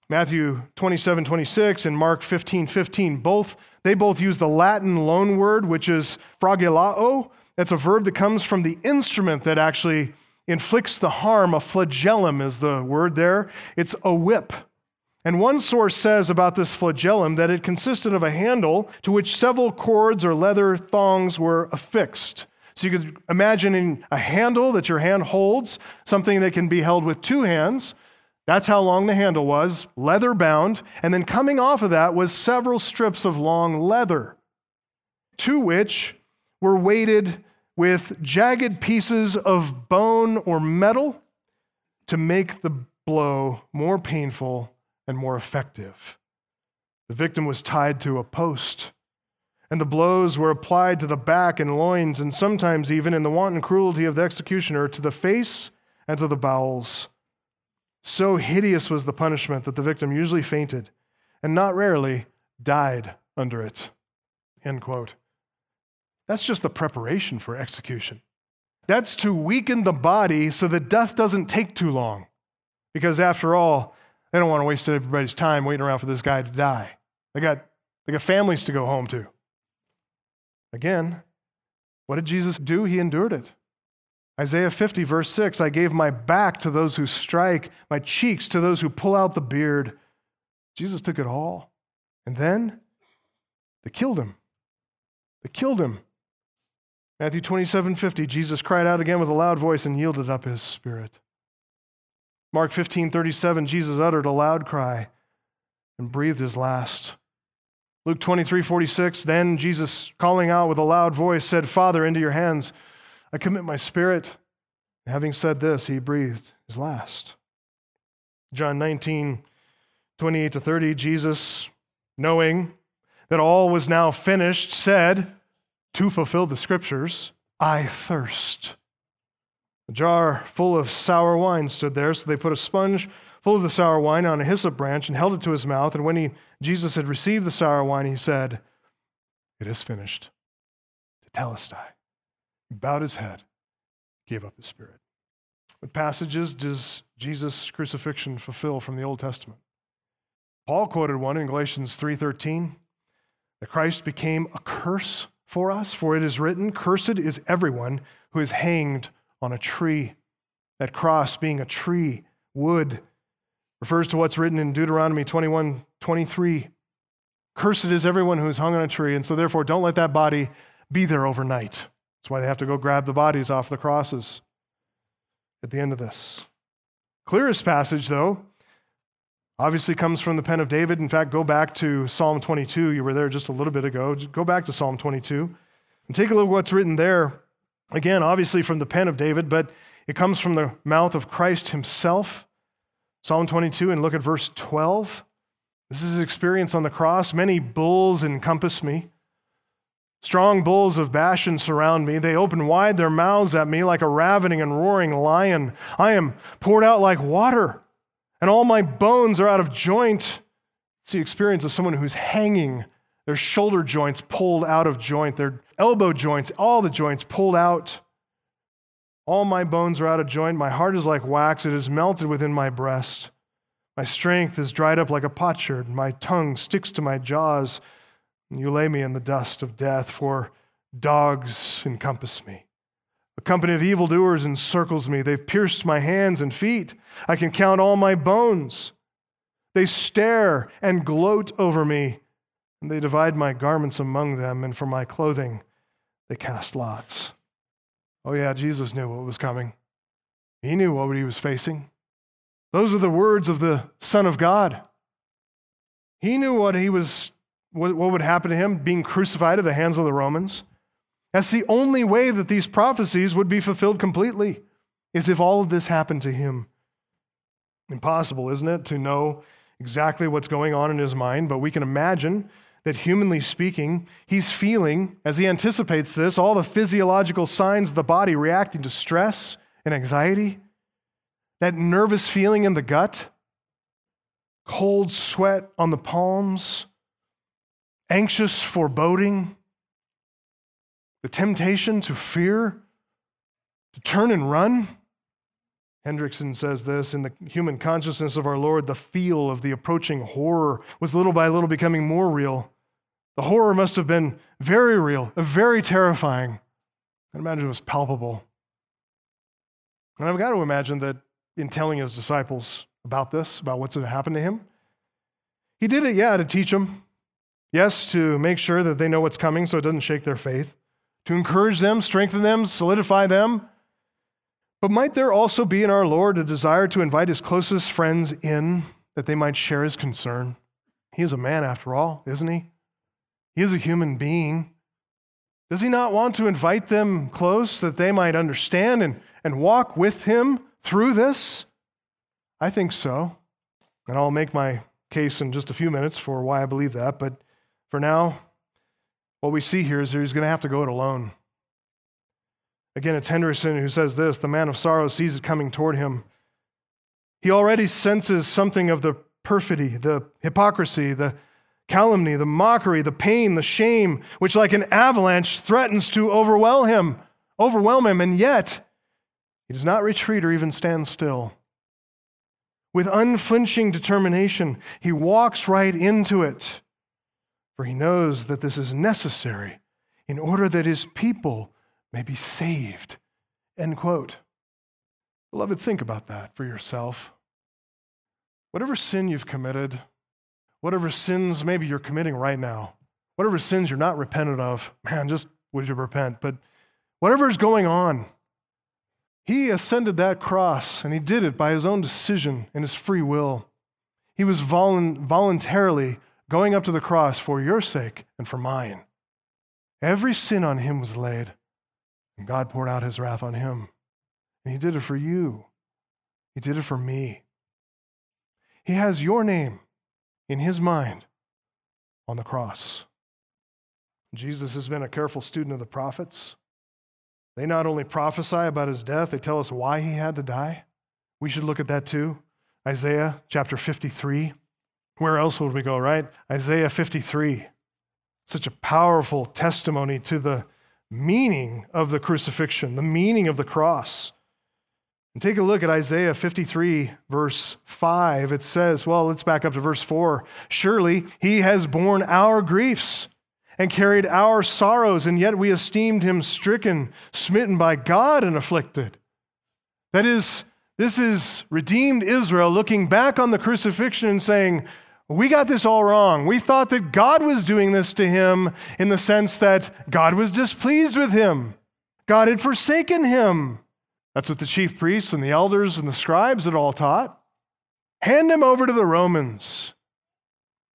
Matthew 27, 26 and Mark 15, 15, both, they both use the Latin loan word, which is flagellao. That's a verb that comes from the instrument that actually inflicts the harm. A flagellum is the word there. It's a whip. And one source says about this flagellum that it consisted of a handle to which several cords or leather thongs were affixed. So you could imagine a handle that your hand holds, something that can be held with two hands. That's how long the handle was, leather bound. And then coming off of that was several strips of long leather, to which were weighted with jagged pieces of bone or metal to make the blow more painful and more effective. The victim was tied to a post, and the blows were applied to the back and loins, and sometimes even in the wanton cruelty of the executioner, to the face and to the bowels. So hideous was the punishment that the victim usually fainted and not rarely died under it. End quote. That's just the preparation for execution. That's to weaken the body so that death doesn't take too long. Because after all, they don't want to waste everybody's time waiting around for this guy to die. They got, they got families to go home to. Again, what did Jesus do? He endured it. Isaiah 50, verse 6 I gave my back to those who strike, my cheeks to those who pull out the beard. Jesus took it all. And then they killed him. They killed him. Matthew 27, 50, Jesus cried out again with a loud voice and yielded up his spirit. Mark 15, 37, Jesus uttered a loud cry and breathed his last. Luke 23, 46, then Jesus, calling out with a loud voice, said, Father, into your hands I commit my spirit. Having said this, he breathed his last. John 19, 28 to 30, Jesus, knowing that all was now finished, said, to fulfill the scriptures, I thirst. A jar full of sour wine stood there, so they put a sponge full of the sour wine on a hyssop branch and held it to his mouth. And when he, Jesus had received the sour wine, he said, It is finished. To Tetelestai He bowed his head, gave up his spirit. What passages does Jesus' crucifixion fulfill from the Old Testament? Paul quoted one in Galatians 3:13 that Christ became a curse for us, for it is written, cursed is everyone who is hanged on a tree. That cross being a tree, wood, refers to what's written in Deuteronomy 21 23. Cursed is everyone who is hung on a tree, and so therefore don't let that body be there overnight. That's why they have to go grab the bodies off the crosses at the end of this. Clearest passage, though, obviously comes from the pen of David. In fact, go back to Psalm 22. You were there just a little bit ago. Go back to Psalm 22 and take a look at what's written there. Again, obviously from the pen of David, but it comes from the mouth of Christ himself. Psalm 22, and look at verse 12. This is his experience on the cross. Many bulls encompass me. Strong bulls of Bashan surround me. They open wide their mouths at me like a ravening and roaring lion. I am poured out like water, and all my bones are out of joint. It's the experience of someone who's hanging, their shoulder joints pulled out of joint, their elbow joints, all the joints pulled out. All my bones are out of joint. My heart is like wax, it is melted within my breast. My strength is dried up like a potsherd. My tongue sticks to my jaws. You lay me in the dust of death, for dogs encompass me. A company of evildoers encircles me. They've pierced my hands and feet. I can count all my bones. They stare and gloat over me, and they divide my garments among them, and for my clothing they cast lots. Oh, yeah, Jesus knew what was coming. He knew what he was facing. Those are the words of the Son of God. He knew what he was what would happen to him being crucified at the hands of the Romans. That's the only way that these prophecies would be fulfilled completely, is if all of this happened to him. Impossible, isn't it, to know exactly what's going on in his mind, but we can imagine that humanly speaking, he's feeling, as he anticipates this, all the physiological signs of the body reacting to stress and anxiety, that nervous feeling in the gut, cold sweat on the palms, anxious foreboding, the temptation to fear, to turn and run. Hendriksen says this in the human consciousness of our Lord, the feel of the approaching horror was little by little becoming more real. The horror must have been very real, very terrifying. I imagine it was palpable. And I've got to imagine that in telling his disciples about this, about what's going to happen to him, he did it, yeah, to teach them, Yes, to make sure that they know what's coming so it doesn't shake their faith, to encourage them, strengthen them, solidify them. But might there also be in our Lord a desire to invite his closest friends in that they might share his concern? He is a man, after all, isn't he? He is a human being. Does he not want to invite them close that they might understand and, and walk with him through this? I think so. And I'll make my case in just a few minutes for why I believe that. But for now, what we see here is that he's going to have to go it alone. Again, it's Henderson who says this the man of sorrow sees it coming toward him. He already senses something of the perfidy, the hypocrisy, the calumny, the mockery, the pain, the shame, which like an avalanche threatens to overwhelm him, overwhelm him, and yet he does not retreat or even stand still. With unflinching determination, he walks right into it for he knows that this is necessary in order that his people may be saved. End quote. Beloved, think about that for yourself. Whatever sin you've committed, whatever sins maybe you're committing right now, whatever sins you're not repentant of, man, just would you repent? But whatever is going on, he ascended that cross and he did it by his own decision and his free will. He was voluntarily going up to the cross for your sake and for mine. Every sin on him was laid, and God poured out his wrath on him. And he did it for you, he did it for me. He has your name in his mind on the cross. Jesus has been a careful student of the prophets. They not only prophesy about his death, they tell us why he had to die. We should look at that too. Isaiah chapter 53. Where else would we go, right? Isaiah 53. Such a powerful testimony to the meaning of the crucifixion, the meaning of the cross. And take a look at Isaiah 53, verse 5. It says, well, let's back up to verse 4. Surely he has borne our griefs and carried our sorrows, and yet we esteemed him stricken, smitten by God, and afflicted. That is, This is redeemed Israel looking back on the crucifixion and saying, we got this all wrong. We thought that God was doing this to him in the sense that God was displeased with him. God had forsaken him. That's what the chief priests and the elders and the scribes had all taught. Hand him over to the Romans.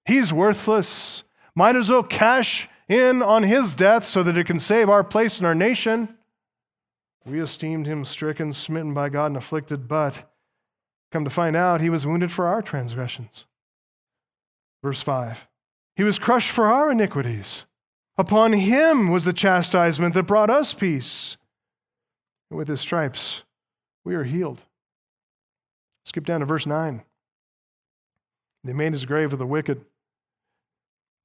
He's worthless. Might as well cash in on his death so that it can save our place in our nation. We esteemed him stricken, smitten by God, and afflicted, but come to find out, he was wounded for our transgressions. Verse 5 He was crushed for our iniquities. Upon him was the chastisement that brought us peace. And with his stripes, we are healed. Skip down to verse 9. They made his grave with the wicked,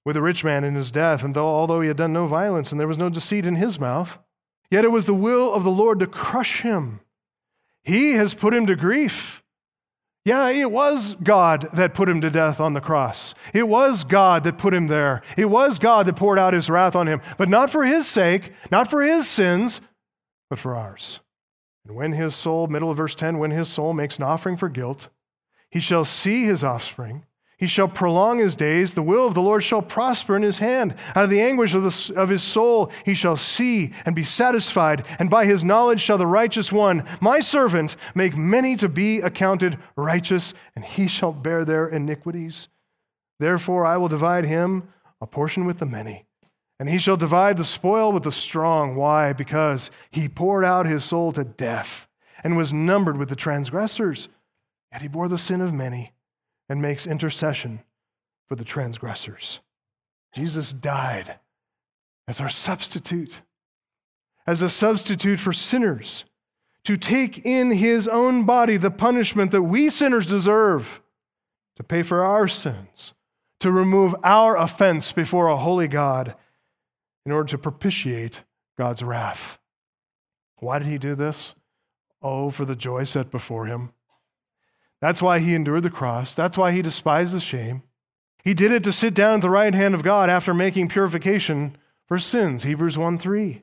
with a rich man in his death, and though, although he had done no violence and there was no deceit in his mouth, yet it was the will of the Lord to crush him. He has put him to grief. Yeah, it was God that put him to death on the cross. It was God that put him there. It was God that poured out his wrath on him, but not for his sake, not for his sins, but for ours. And when his soul, middle of verse 10, when his soul makes an offering for guilt, he shall see his offspring he shall prolong his days. The will of the Lord shall prosper in his hand. Out of the anguish of, the, of his soul he shall see and be satisfied. And by his knowledge shall the righteous one, my servant, make many to be accounted righteous, and he shall bear their iniquities. Therefore I will divide him a portion with the many, and he shall divide the spoil with the strong. Why? Because he poured out his soul to death and was numbered with the transgressors, yet he bore the sin of many and makes intercession for the transgressors. Jesus died as our substitute, as a substitute for sinners, to take in his own body the punishment that we sinners deserve, to pay for our sins, to remove our offense before a holy God in order to propitiate God's wrath. Why did he do this? Oh, for the joy set before him. That's why he endured the cross. That's why he despised the shame. He did it to sit down at the right hand of God after making purification for sins. Hebrews 1 3.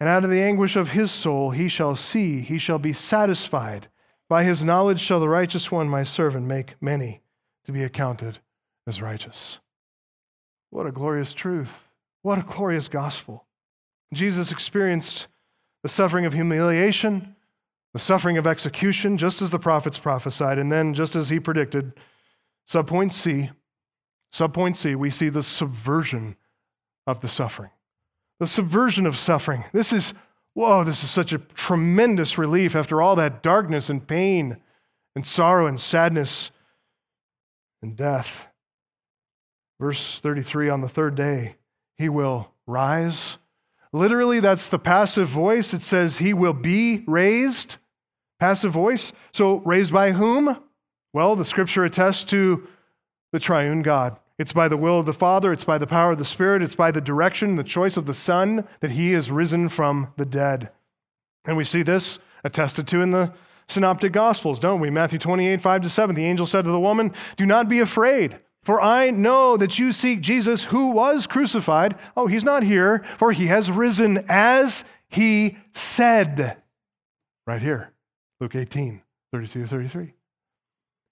And out of the anguish of his soul he shall see, he shall be satisfied. By his knowledge shall the righteous one, my servant, make many to be accounted as righteous. What a glorious truth. What a glorious gospel. Jesus experienced the suffering of humiliation, the suffering of execution, just as the prophets prophesied, and then, just as he predicted, subpoint C, subpoint C, we see the subversion of the suffering. The subversion of suffering. This is, whoa, this is such a tremendous relief after all that darkness and pain and sorrow and sadness and death. Verse 33 on the third day, he will rise Literally, that's the passive voice. It says, He will be raised. Passive voice. So, raised by whom? Well, the scripture attests to the triune God. It's by the will of the Father, it's by the power of the Spirit, it's by the direction, the choice of the Son that He is risen from the dead. And we see this attested to in the synoptic gospels, don't we? Matthew 28, 5 to 7. The angel said to the woman, Do not be afraid. For I know that you seek Jesus who was crucified. Oh, he's not here, for he has risen as he said. Right here, Luke 18, 32 33.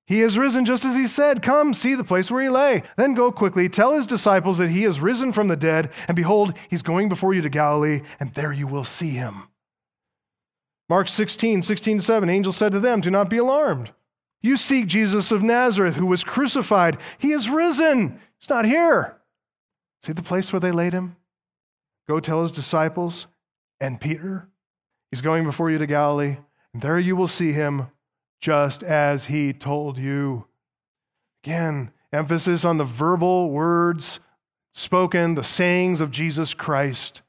He has risen just as he said. Come, see the place where he lay. Then go quickly, tell his disciples that he has risen from the dead, and behold, he's going before you to Galilee, and there you will see him. Mark 16, 16 7, angel said to them, Do not be alarmed. You seek Jesus of Nazareth, who was crucified. He is risen. He's not here. See the place where they laid him? Go tell his disciples and Peter. He's going before you to Galilee, and there you will see him just as he told you. Again, emphasis on the verbal words spoken, the sayings of Jesus Christ.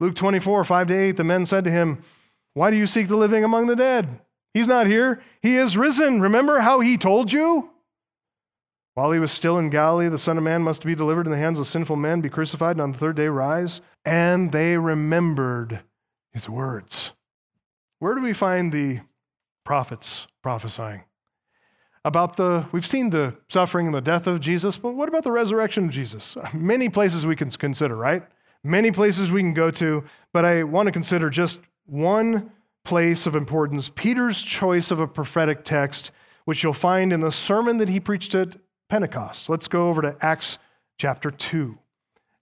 Luke 24, 5 to 8, the men said to him, Why do you seek the living among the dead? He's not here. He is risen. Remember how he told you? While he was still in Galilee, the Son of Man must be delivered in the hands of sinful men, be crucified, and on the third day rise. And they remembered his words. Where do we find the prophets prophesying? About the, we've seen the suffering and the death of Jesus, but what about the resurrection of Jesus? Many places we can consider, right? Many places we can go to, but I want to consider just one place of importance, Peter's choice of a prophetic text, which you'll find in the sermon that he preached at Pentecost. Let's go over to Acts chapter 2.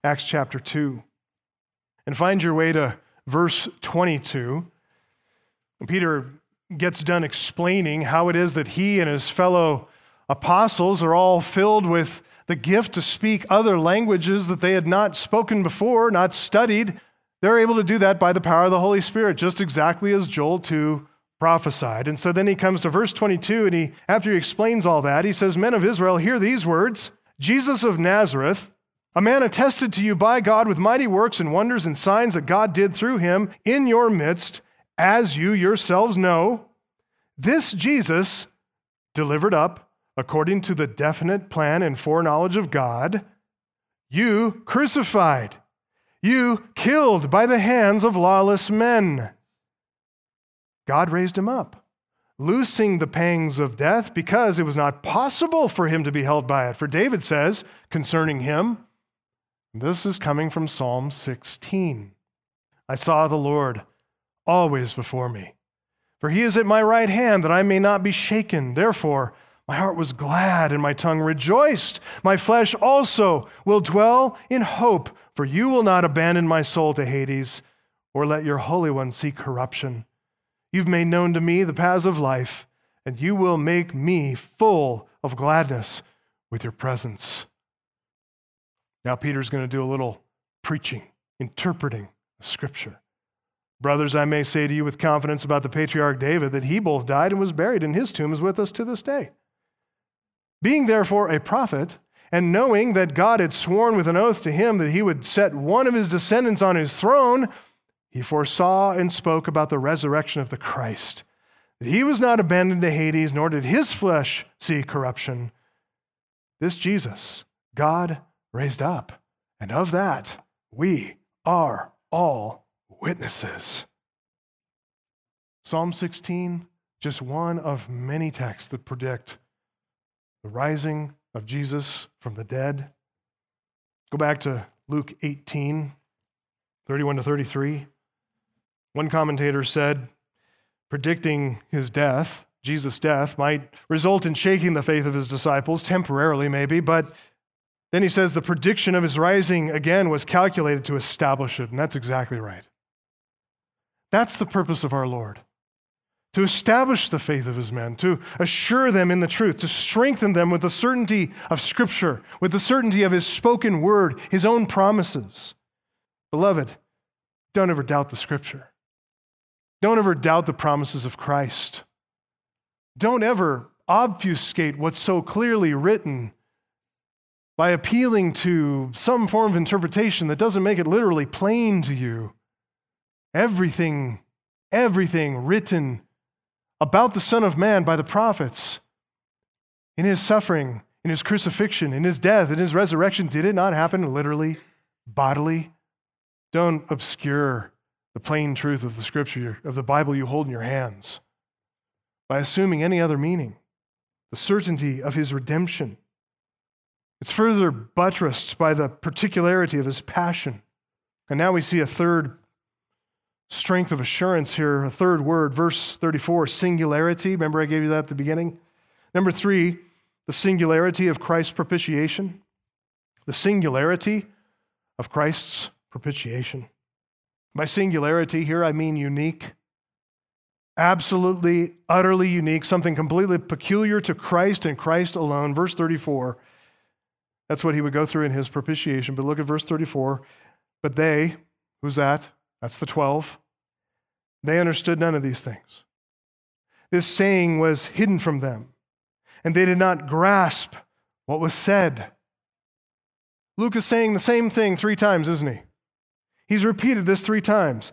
Acts chapter 2. And find your way to verse 22. And Peter gets done explaining how it is that he and his fellow apostles are all filled with the gift to speak other languages that they had not spoken before, not studied. They're able to do that by the power of the Holy Spirit, just exactly as Joel 2 prophesied. And so then he comes to verse 22, and he, after he explains all that, he says, Men of Israel, hear these words Jesus of Nazareth, a man attested to you by God with mighty works and wonders and signs that God did through him in your midst, as you yourselves know. This Jesus delivered up according to the definite plan and foreknowledge of God, you crucified, you killed by the hands of lawless men. God raised him up, loosing the pangs of death because it was not possible for him to be held by it. For David says concerning him, this is coming from Psalm 16 I saw the Lord always before me. For he is at my right hand that I may not be shaken. Therefore, my heart was glad and my tongue rejoiced. My flesh also will dwell in hope, for you will not abandon my soul to Hades or let your Holy One see corruption. You've made known to me the paths of life, and you will make me full of gladness with your presence. Now, Peter's going to do a little preaching, interpreting scripture. Brothers, I may say to you with confidence about the patriarch David that he both died and was buried, and his tomb is with us to this day. Being therefore a prophet, and knowing that God had sworn with an oath to him that he would set one of his descendants on his throne, he foresaw and spoke about the resurrection of the Christ, that he was not abandoned to Hades, nor did his flesh see corruption. This Jesus, God raised up, and of that we are all witnesses. Psalm 16, just one of many texts that predict the rising of Jesus from the dead. Go back to Luke 18, 31 to 33. One commentator said, predicting his death, Jesus' death, might result in shaking the faith of his disciples, temporarily maybe, but then he says the prediction of his rising again was calculated to establish it, and that's exactly right. That's the purpose of our Lord to establish the faith of his men, to assure them in the truth, to strengthen them with the certainty of Scripture, with the certainty of his spoken word, his own promises. Beloved, don't ever doubt the Scripture. Don't ever doubt the promises of Christ. Don't ever obfuscate what's so clearly written by appealing to some form of interpretation that doesn't make it literally plain to you. Everything, everything written about the Son of Man by the prophets. In his suffering, in his crucifixion, in his death, in his resurrection, did it not happen literally, bodily? Don't obscure the plain truth of the scripture, of the Bible you hold in your hands, by assuming any other meaning. The certainty of his redemption. It's further buttressed by the particularity of his passion. And now we see a third strength of assurance here. A third word, verse 34, singularity. Remember, I gave you that at the beginning? Number three, the singularity of Christ's propitiation. The singularity of Christ's propitiation. By singularity, here I mean unique. Absolutely, utterly unique, something completely peculiar to Christ and Christ alone. Verse 34, that's what he would go through in his propitiation. But look at verse 34. But they, who's that? That's the 12. They understood none of these things. This saying was hidden from them, and they did not grasp what was said. Luke is saying the same thing three times, isn't he? He's repeated this three times.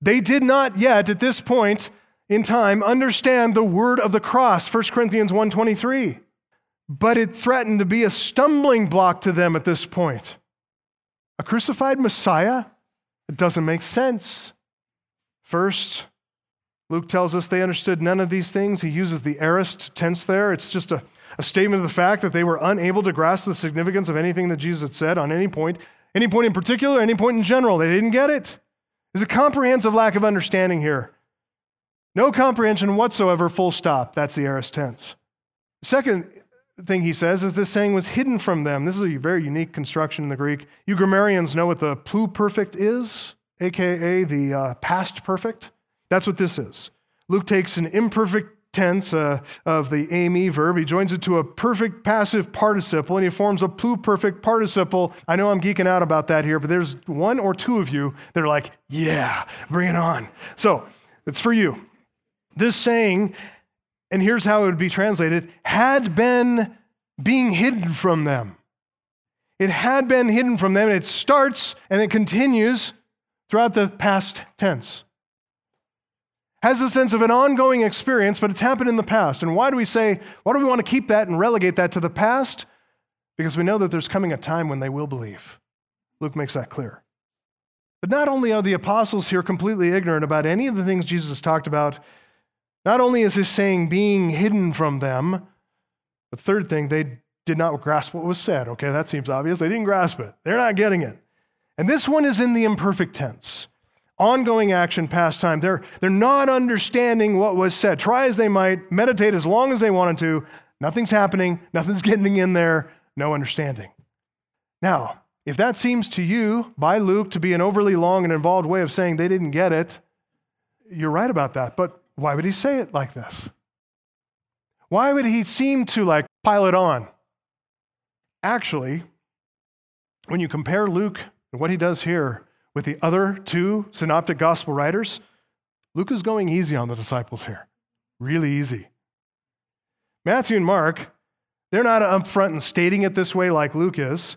They did not yet, at this point in time, understand the word of the cross, 1 Corinthians 1.23. But it threatened to be a stumbling block to them at this point. A crucified Messiah it doesn't make sense. First, Luke tells us they understood none of these things. He uses the aorist tense there. It's just a, a statement of the fact that they were unable to grasp the significance of anything that Jesus had said on any point, any point in particular, any point in general. They didn't get it. There's a comprehensive lack of understanding here. No comprehension whatsoever, full stop. That's the aorist tense. Second thing he says is this saying was hidden from them. This is a very unique construction in the Greek. You grammarians know what the pluperfect is, aka the uh, past perfect. That's what this is. Luke takes an imperfect tense uh, of the ame verb, he joins it to a perfect passive participle, and he forms a pluperfect participle. I know I'm geeking out about that here, but there's one or two of you that are like, yeah, bring it on. So it's for you. This saying, and here's how it would be translated, had been being hidden from them. It had been hidden from them, it starts and it continues throughout the past tense. Has a sense of an ongoing experience, but it's happened in the past. And why do we say, why do we want to keep that and relegate that to the past? Because we know that there's coming a time when they will believe. Luke makes that clear. But not only are the apostles here completely ignorant about any of the things Jesus talked about, not only is his saying being hidden from them, the third thing, they did not grasp what was said. Okay, that seems obvious. They didn't grasp it, they're not getting it. And this one is in the imperfect tense ongoing action, past time. They're, they're not understanding what was said. Try as they might, meditate as long as they wanted to, nothing's happening, nothing's getting in there, no understanding. Now, if that seems to you by Luke to be an overly long and involved way of saying they didn't get it, you're right about that. But why would he say it like this? Why would he seem to like pile it on? Actually, when you compare Luke and what he does here with the other two synoptic gospel writers, Luke is going easy on the disciples here. Really easy. Matthew and Mark, they're not upfront and stating it this way like Luke is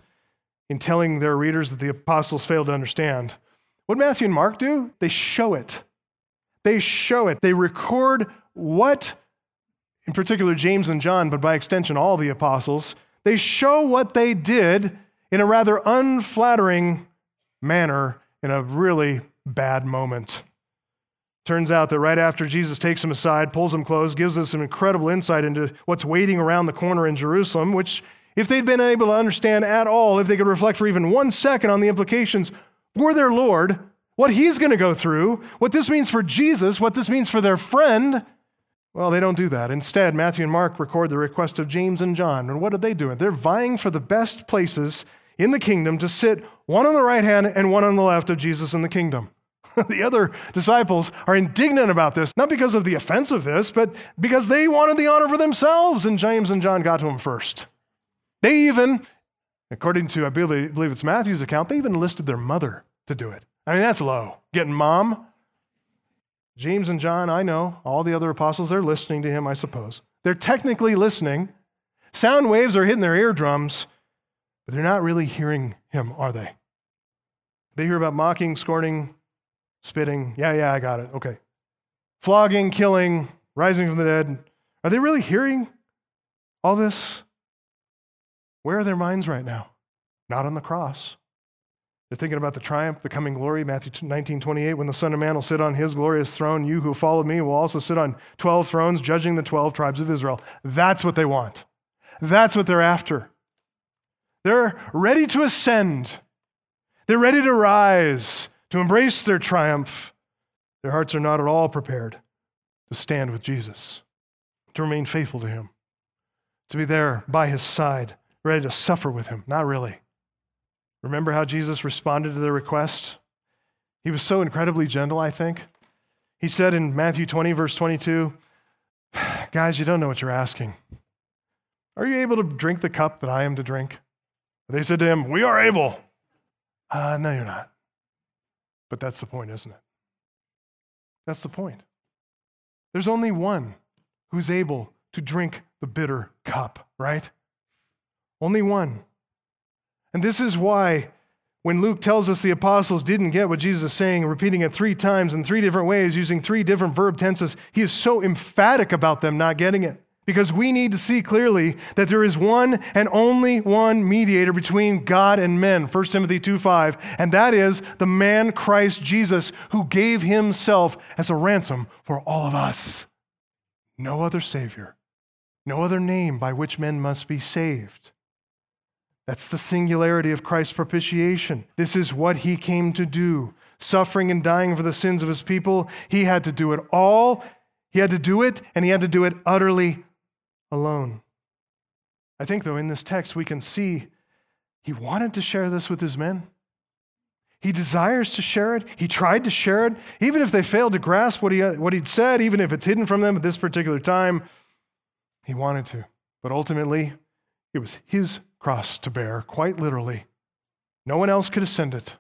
in telling their readers that the apostles failed to understand. What Matthew and Mark do, they show it. They show it. They record what, in particular, James and John, but by extension, all the apostles, they show what they did in a rather unflattering manner in a really bad moment. Turns out that right after Jesus takes him aside, pulls him close, gives us some incredible insight into what's waiting around the corner in Jerusalem, which, if they'd been able to understand at all, if they could reflect for even one second on the implications for their Lord, what he's going to go through, what this means for Jesus, what this means for their friend, well, they don't do that. Instead, Matthew and Mark record the request of James and John. And what are they doing? They're vying for the best places in the kingdom to sit one on the right hand and one on the left of Jesus in the kingdom. the other disciples are indignant about this, not because of the offense of this, but because they wanted the honor for themselves, and James and John got to him first. They even, according to, I believe it's Matthew's account, they even listed their mother to do it. I mean, that's low. Getting mom. James and John, I know. All the other apostles, they're listening to him, I suppose. They're technically listening. Sound waves are hitting their eardrums, but they're not really hearing him, are they? They hear about mocking, scorning, spitting. Yeah, yeah, I got it. Okay. Flogging, killing, rising from the dead. Are they really hearing all this? Where are their minds right now? Not on the cross. They're thinking about the triumph, the coming glory, Matthew 19, 28, when the Son of Man will sit on his glorious throne. You who followed me will also sit on 12 thrones, judging the 12 tribes of Israel. That's what they want. That's what they're after. They're ready to ascend, they're ready to rise, to embrace their triumph. Their hearts are not at all prepared to stand with Jesus, to remain faithful to him, to be there by his side, ready to suffer with him. Not really. Remember how Jesus responded to their request? He was so incredibly gentle, I think. He said in Matthew 20, verse 22, Guys, you don't know what you're asking. Are you able to drink the cup that I am to drink? They said to him, We are able. Uh, no, you're not. But that's the point, isn't it? That's the point. There's only one who's able to drink the bitter cup, right? Only one. And this is why when Luke tells us the apostles didn't get what Jesus is saying, repeating it three times in three different ways, using three different verb tenses, he is so emphatic about them not getting it. Because we need to see clearly that there is one and only one mediator between God and men, 1 Timothy 2:5, and that is the man Christ Jesus who gave himself as a ransom for all of us. No other savior, no other name by which men must be saved. That's the singularity of Christ's propitiation. This is what he came to do. Suffering and dying for the sins of his people, he had to do it all He had to do it, and he had to do it utterly alone. I think, though, in this text, we can see he wanted to share this with his men. He desires to share it. He tried to share it. Even if they failed to grasp what, he, what he'd said, even if it's hidden from them at this particular time, he wanted to. But ultimately, it was his cross to bear, quite literally. No one else could ascend it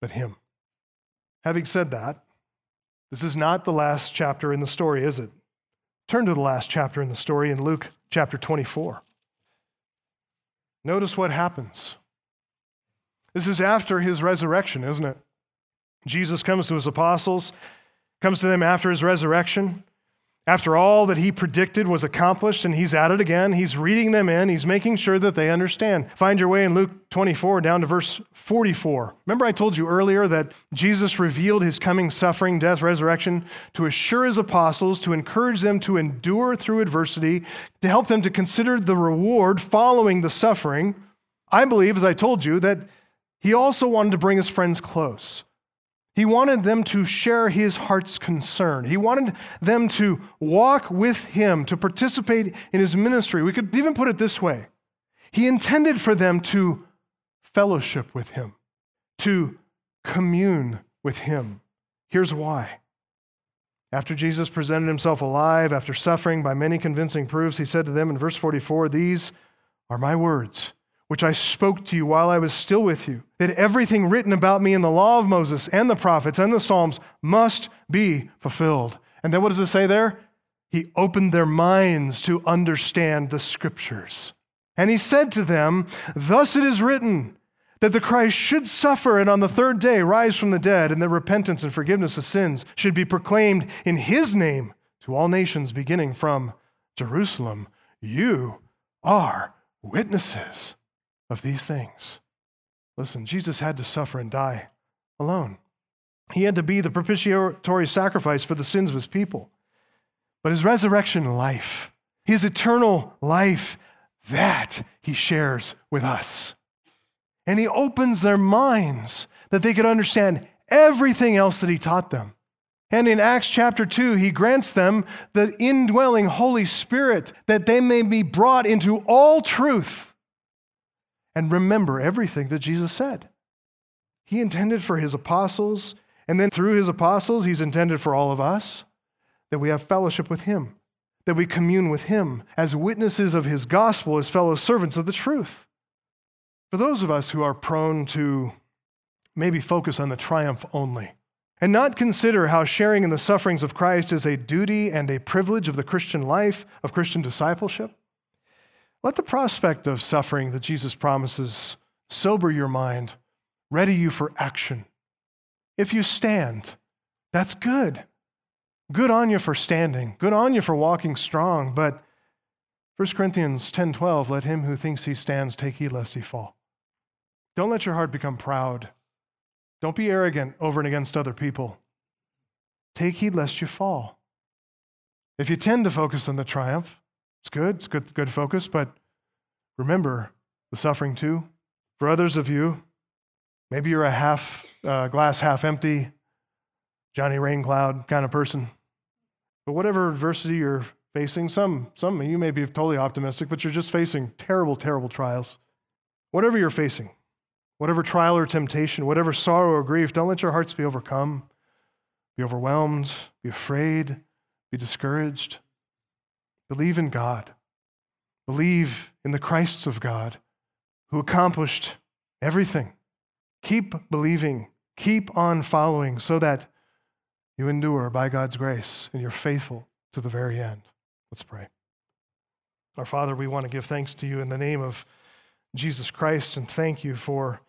but him. Having said that, this is not the last chapter in the story, is it? Turn to the last chapter in the story in Luke chapter 24. Notice what happens. This is after his resurrection, isn't it? Jesus comes to his apostles, comes to them after his resurrection. After all that he predicted was accomplished, and he's at it again, he's reading them in, he's making sure that they understand. Find your way in Luke 24 down to verse 44. Remember, I told you earlier that Jesus revealed his coming suffering, death, resurrection to assure his apostles, to encourage them to endure through adversity, to help them to consider the reward following the suffering. I believe, as I told you, that he also wanted to bring his friends close. He wanted them to share his heart's concern. He wanted them to walk with him, to participate in his ministry. We could even put it this way He intended for them to fellowship with him, to commune with him. Here's why. After Jesus presented himself alive, after suffering by many convincing proofs, he said to them in verse 44 These are my words which I spoke to you while I was still with you, that everything written about me in the law of Moses and the prophets and the Psalms must be fulfilled. And then what does it say there? He opened their minds to understand the scriptures. And he said to them, Thus it is written, that the Christ should suffer and on the third day rise from the dead, and that repentance and forgiveness of sins should be proclaimed in his name to all nations, beginning from Jerusalem. You are witnesses of these things. Listen, Jesus had to suffer and die alone. He had to be the propitiatory sacrifice for the sins of his people. But his resurrection life, his eternal life, that he shares with us. And he opens their minds that they could understand everything else that he taught them. And in Acts chapter 2, he grants them the indwelling Holy Spirit that they may be brought into all truth and remember everything that Jesus said. He intended for his apostles, and then through his apostles, he's intended for all of us that we have fellowship with him, that we commune with him as witnesses of his gospel, as fellow servants of the truth. For those of us who are prone to maybe focus on the triumph only, and not consider how sharing in the sufferings of Christ is a duty and a privilege of the Christian life, of Christian discipleship, let the prospect of suffering that Jesus promises sober your mind, ready you for action. If you stand, that's good. Good on you for standing. Good on you for walking strong. But 1 Corinthians 10:12, let him who thinks he stands take heed lest he fall. Don't let your heart become proud. Don't be arrogant over and against other people. Take heed lest you fall. If you tend to focus on the triumph, it's good, it's good, good focus, but remember the suffering too. For others of you, maybe you're a half uh, glass half empty, Johnny Raincloud kind of person. But whatever adversity you're facing, some, some you may be totally optimistic, but you're just facing terrible, terrible trials. Whatever you're facing, whatever trial or temptation, whatever sorrow or grief, don't let your hearts be overcome, be overwhelmed, be afraid, be discouraged. Believe in God. Believe in the Christs of God who accomplished everything. Keep believing, keep on following so that you endure by God's grace and you're faithful to the very end. Let's pray. Our Father, we want to give thanks to you in the name of Jesus Christ and thank you for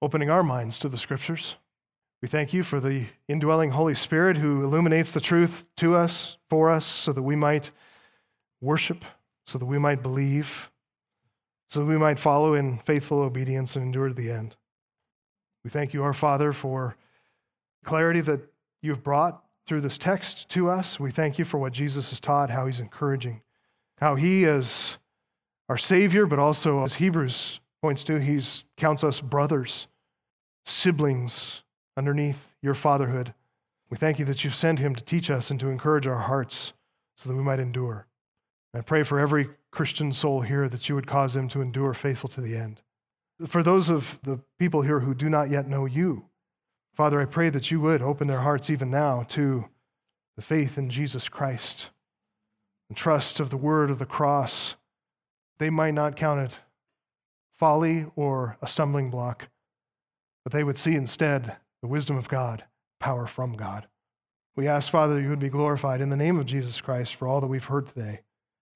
opening our minds to the scriptures. We thank you for the indwelling Holy Spirit who illuminates the truth to us, for us, so that we might worship so that we might believe, so that we might follow in faithful obedience and endure to the end. We thank you, our Father, for clarity that you've brought through this text to us. We thank you for what Jesus has taught, how he's encouraging, how he is our Savior, but also, as Hebrews points to, he counts us brothers, siblings underneath your fatherhood. We thank you that you've sent him to teach us and to encourage our hearts so that we might endure. I pray for every Christian soul here that you would cause them to endure faithful to the end. For those of the people here who do not yet know you, Father, I pray that you would open their hearts even now to the faith in Jesus Christ and trust of the word of the cross. They might not count it folly or a stumbling block, but they would see instead the wisdom of God power from God. We ask, Father, that you would be glorified in the name of Jesus Christ for all that we've heard today.